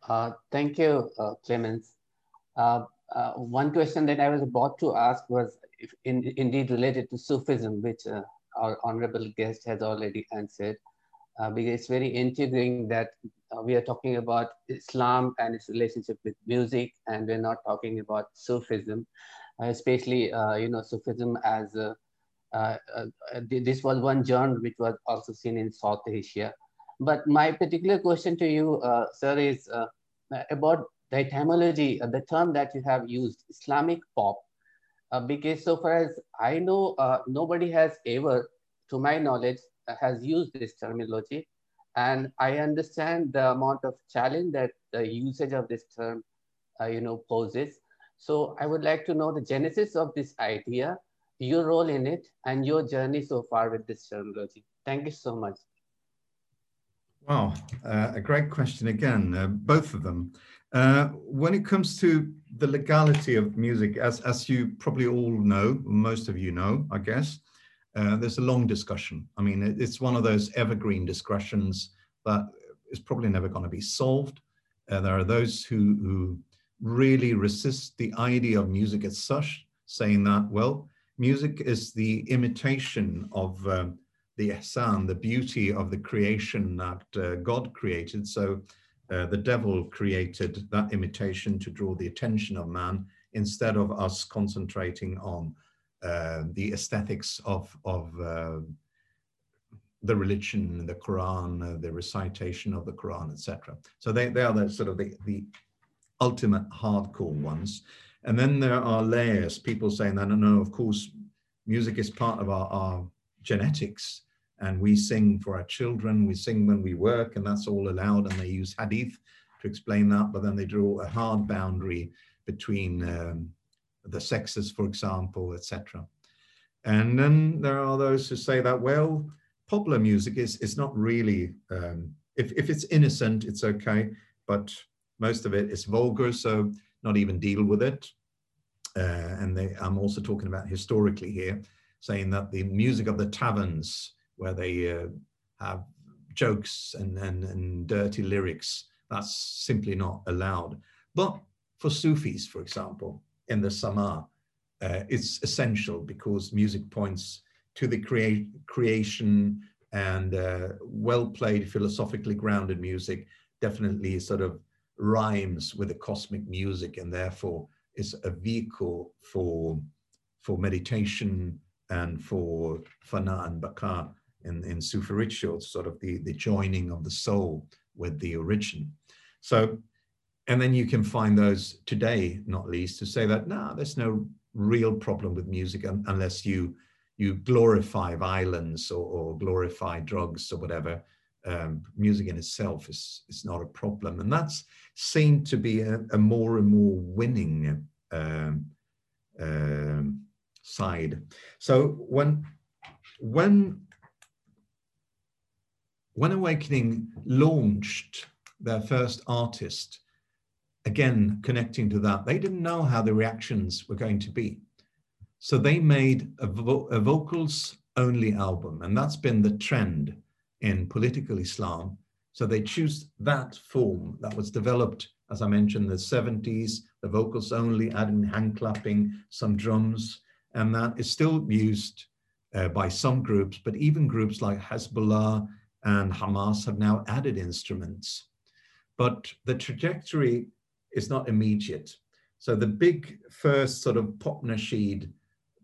Uh, thank you, uh, Clemens. Uh, uh, one question that I was about to ask was in, indeed related to Sufism, which uh, our honorable guest has already answered, uh, because it's very intriguing that uh, we are talking about Islam and its relationship with music, and we're not talking about Sufism, uh, especially you know Sufism as this was one genre which was also seen in South Asia. But my particular question to you, sir, is about the etymology, uh, the term that you have used, Islamic pop, uh, because so far as I know, uh, nobody has ever, to my knowledge, uh, has used this terminology. And I understand the amount of challenge that the usage of this term, uh, you know, poses. So I would like to know the genesis of this idea, your role in it, and your journey so far with this terminology. Thank you so much. Wow, uh, a great question again, both of them. Uh, when it comes to the legality of music, as, as you probably all know, most of you know, I guess, uh, there's a long discussion. I mean, it, it's one of those evergreen discussions that is probably never going to be solved. Uh, there are those who, who really resist the idea of music as such, saying that, well, music is the imitation of um, the ihsan, the beauty of the creation that uh, God created. So uh, the devil created that imitation to draw the attention of man instead of us concentrating on uh, the aesthetics of, of uh, the religion, the Quran, uh, the recitation of the Quran, etc. So they, they are the sort of the, the ultimate hardcore ones. And then there are layers, people saying that, no, no, of course, music is part of our, our genetics and we sing for our children, we sing when we work, and that's all allowed. And they use hadith to explain that, but then they draw a hard boundary between um, the sexes, for example, etc. And then there are those who say that, well, popular music is, is not really, um, if, if it's innocent, it's okay, but most of it is vulgar, so not even deal with it. Uh, and they, I'm also talking about historically here, saying that the music of the taverns where they uh, have jokes and, and, and dirty lyrics. That's simply not allowed. But for Sufis, for example, in the Sama, uh, it's essential because music points to the crea- creation and uh, well played, philosophically grounded music definitely sort of rhymes with the cosmic music and therefore is a vehicle for for meditation and for fana and baqa in, in Sufi rituals, sort of the, the joining of the soul with the origin. So, and then you can find those today, not least, to say that, no, there's no real problem with music unless you you glorify violence or, or glorify drugs or whatever. Um, music in itself is, is not a problem. And that's seemed to be a, a more and more winning um, um, side. So when, when, when Awakening launched their first artist, again, connecting to that, they didn't know how the reactions were going to be. So they made a, vo a vocals only album, and that's been the trend in political Islam. So they choose that form that was developed, as I mentioned, the 70s, the vocals only, adding hand clapping, some drums, and that is still used uh, by some groups, but even groups like Hezbollah and Hamas have now added instruments. But the trajectory is not immediate. So the big first sort of pop nasheed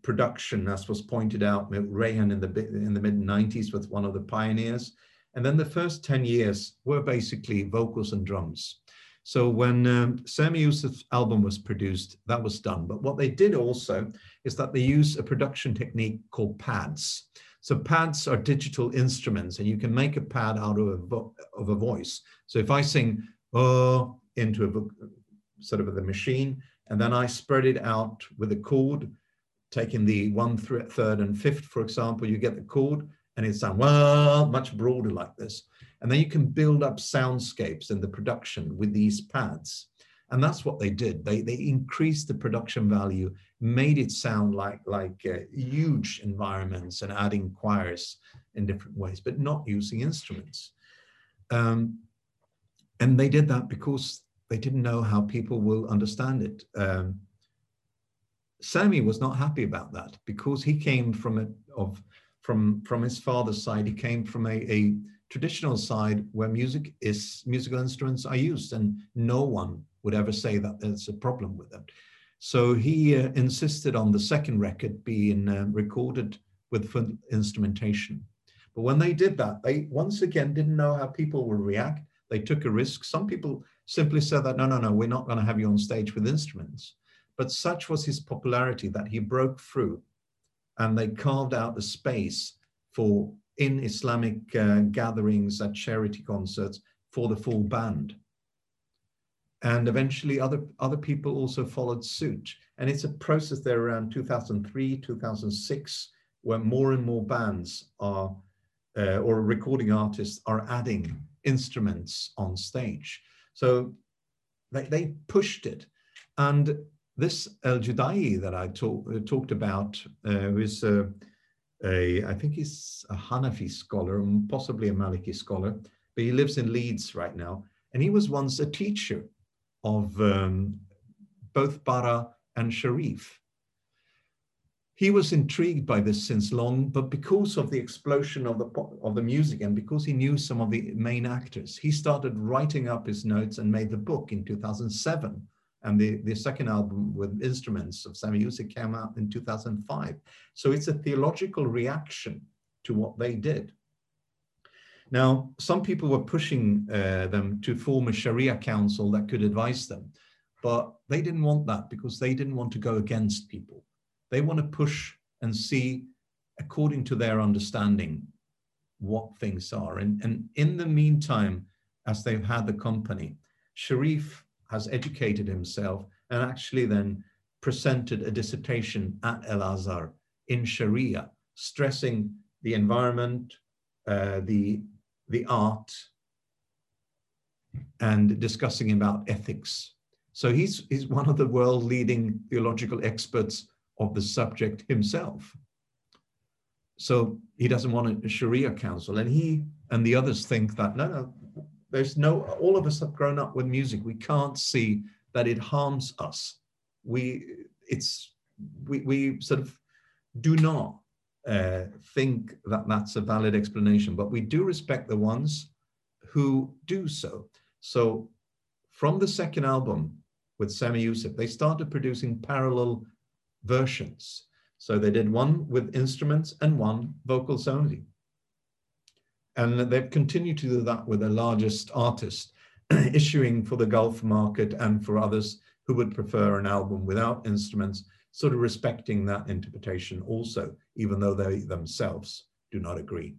production, as was pointed out, Raihan in the, in the mid 90s was one of the pioneers. And then the first 10 years were basically vocals and drums. So when um, Sami Yusuf's album was produced, that was done. But what they did also is that they use a production technique called pads. So pads are digital instruments, and you can make a pad out of a, of a voice. So if I sing oh into a book, sort of the machine, and then I spread it out with a chord, taking the one, third, and fifth, for example, you get the chord and it sounds well much broader like this. And then you can build up soundscapes in the production with these pads. And that's what they did. They, they increased the production value, made it sound like, like uh, huge environments and adding choirs in different ways, but not using instruments. Um, and they did that because they didn't know how people will understand it. Um, Sami was not happy about that because he came from a of from from his father's side. He came from a, a traditional side where music is musical instruments are used, and no one would ever say that there's a problem with them. So he uh, insisted on the second record being uh, recorded with full instrumentation. But when they did that, they once again didn't know how people would react. They took a risk. Some people simply said that no, no, no, we're not going to have you on stage with instruments. But such was his popularity that he broke through and they carved out a space for in Islamic uh, gatherings at charity concerts for the full band. And eventually other, other people also followed suit. And it's a process there around 2003, 2006, where more and more bands are, uh, or recording artists are adding instruments on stage. So they, they pushed it. And this El Judai that I talk, uh, talked about, uh, uh, a, I think he's a Hanafi scholar, and possibly a Maliki scholar, but he lives in Leeds right now. And he was once a teacher of um, both Bara and Sharif. He was intrigued by this since long, but because of the explosion of the of the music and because he knew some of the main actors, he started writing up his notes and made the book in 2007 and the, the second album with instruments of Sami Yusuf came out in 2005. So it's a theological reaction to what they did. Now, some people were pushing uh, them to form a Sharia council that could advise them, but they didn't want that because they didn't want to go against people. They want to push and see, according to their understanding, what things are. And, and in the meantime, as they've had the company, Sharif has educated himself and actually then presented a dissertation at El Azhar in Sharia, stressing the environment, uh, the, the art, and discussing about ethics. So he's, he's one of the world leading theological experts of the subject himself. So he doesn't want a Sharia council. And he and the others think that, no, no, there's no, all of us have grown up with music. We can't see that it harms us. We, it's, we, we sort of do not uh, think that that's a valid explanation, but we do respect the ones who do so. So from the second album with Sami Yusuf, they started producing parallel versions. So they did one with instruments and one vocals only. And they've continued to do that with the largest artist, issuing for the Gulf market and for others who would prefer an album without instruments, sort of respecting that interpretation also, even though they themselves do not agree.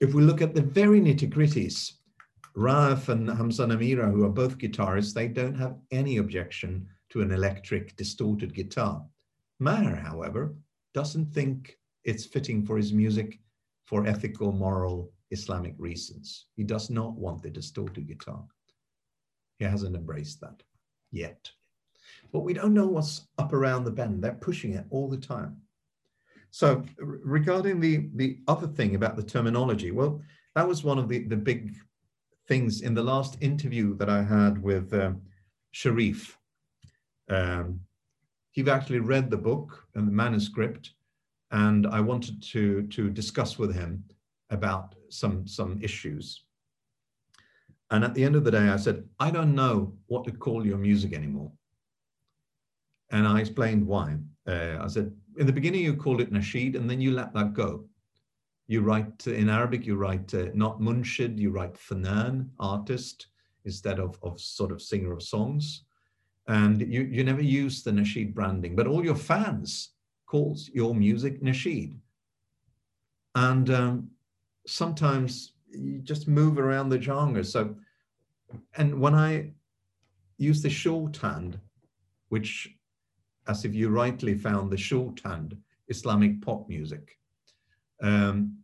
If we look at the very nitty gritties, Raef and Hamza Namira, who are both guitarists, they don't have any objection to an electric distorted guitar. Maher, however, doesn't think it's fitting for his music for ethical, moral, Islamic reasons. He does not want the distorted guitar. He hasn't embraced that yet. But we don't know what's up around the bend. They're pushing it all the time. So regarding the, the other thing about the terminology, well, that was one of the, the big things in the last interview that I had with um, Sharif. Um, he actually read the book and the manuscript, and I wanted to, to discuss with him about some, some issues. And at the end of the day, I said, I don't know what to call your music anymore. And I explained why. Uh, I said, in the beginning, you called it nasheed, and then you let that go. You write in Arabic, you write uh, not munshid, you write fanan, artist, instead of, of sort of singer of songs. And you, you never use the nasheed branding, but all your fans calls your music nasheed. And um, sometimes you just move around the genre. So, and when I use the shorthand, which as if you rightly found the shorthand Islamic pop music. Um,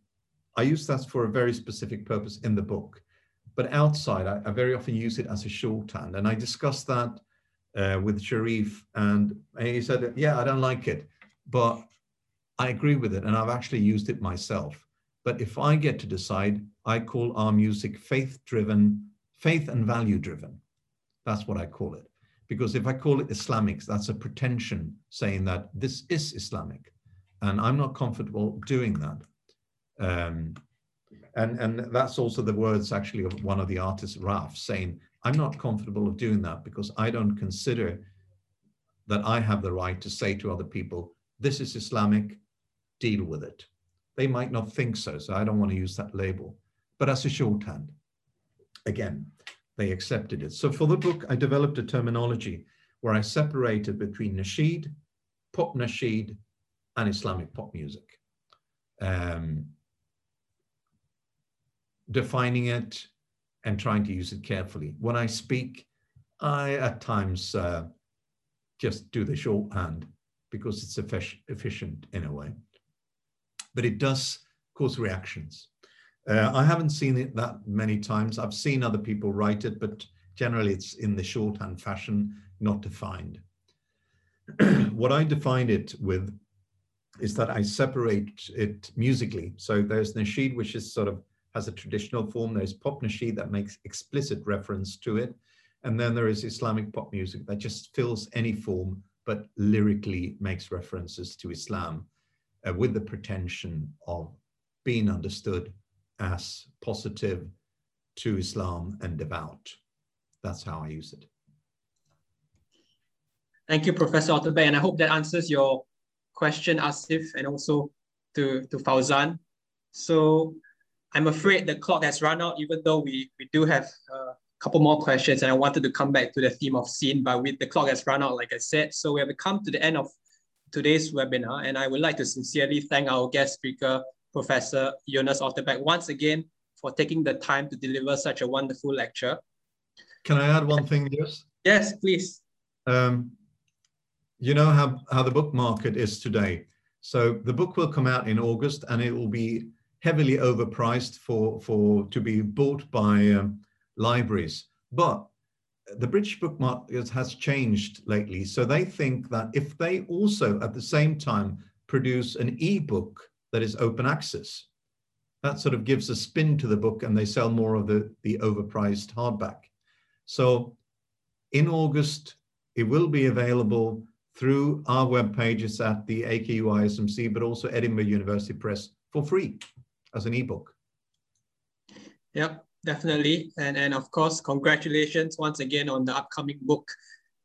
I use that for a very specific purpose in the book, but outside I, I very often use it as a shorthand. And I discussed that uh, with Sharif and he said, yeah, I don't like it, but I agree with it. And I've actually used it myself. But if I get to decide, I call our music faith driven, faith and value driven. That's what I call it. Because if I call it Islamic, that's a pretension saying that this is Islamic. And I'm not comfortable doing that. Um, and, and that's also the words actually of one of the artists, Raef, saying, I'm not comfortable of doing that because I don't consider that I have the right to say to other people, this is Islamic, deal with it. They might not think so, so I don't want to use that label. But as a shorthand, again, they accepted it. So for the book, I developed a terminology where I separated between nasheed, pop nasheed, and Islamic pop music. Um, defining it and trying to use it carefully. When I speak, I at times uh, just do the shorthand because it's efficient in a way. But it does cause reactions. Uh, I haven't seen it that many times. I've seen other people write it, but generally it's in the shorthand fashion, not defined. what I define it with is that I separate it musically. So there's nasheed, which is sort of has a traditional form. There's pop nasheed that makes explicit reference to it. And then there is Islamic pop music that just fills any form, but lyrically makes references to Islam uh, with the pretension of being understood as positive to Islam and devout. That's how I use it. Thank you, Professor Otterbeck, and I hope that answers your question, Asif, and also to, to Fauzan. So I'm afraid the clock has run out, even though we, we do have a couple more questions, and I wanted to come back to the theme of sin, but with the clock has run out, like I said. So we have come to the end of today's webinar, and I would like to sincerely thank our guest speaker, Professor Jonas Otterbeck once again for taking the time to deliver such a wonderful lecture. Can I add one thing, yes? Yes, please. Um, you know how, how the book market is today. So the book will come out in August and it will be heavily overpriced for, for to be bought by um, libraries. But the British book market has changed lately. So they think that if they also at the same time produce an e-book that is open access. That sort of gives a spin to the book and they sell more of the, the overpriced hardback. So in August, it will be available through our web pages at the AKU ISMC, but also Edinburgh University Press for free as an ebook. Yep, definitely. And, and of course, congratulations once again on the upcoming book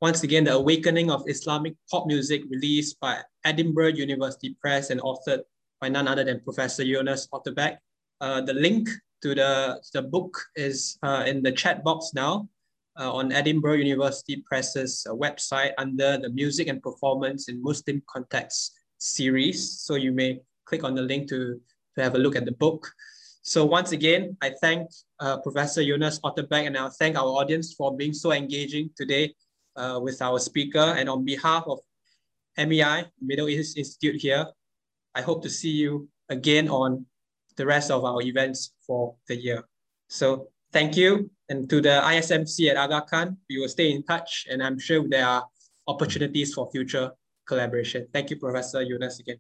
once again, The Awakening of Islamic Pop Music, released by Edinburgh University Press and authored by none other than Professor Jonas Otterbeck. Uh, the link to the, the book is uh, in the chat box now uh, on Edinburgh University Press's uh, website under the Music and Performance in Muslim Context series. So you may click on the link to, to have a look at the book. So once again, I thank uh, Professor Jonas Otterbeck and I thank our audience for being so engaging today uh, with our speaker. And on behalf of MEI, Middle East Institute here, I hope to see you again on the rest of our events for the year. So thank you. And to the ISMC at Aga Khan, we will stay in touch and I'm sure there are opportunities for future collaboration. Thank you, Professor Jonas again.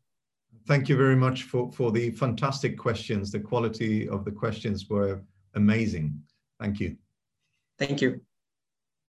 Thank you very much for, for the fantastic questions. The quality of the questions were amazing. Thank you. Thank you.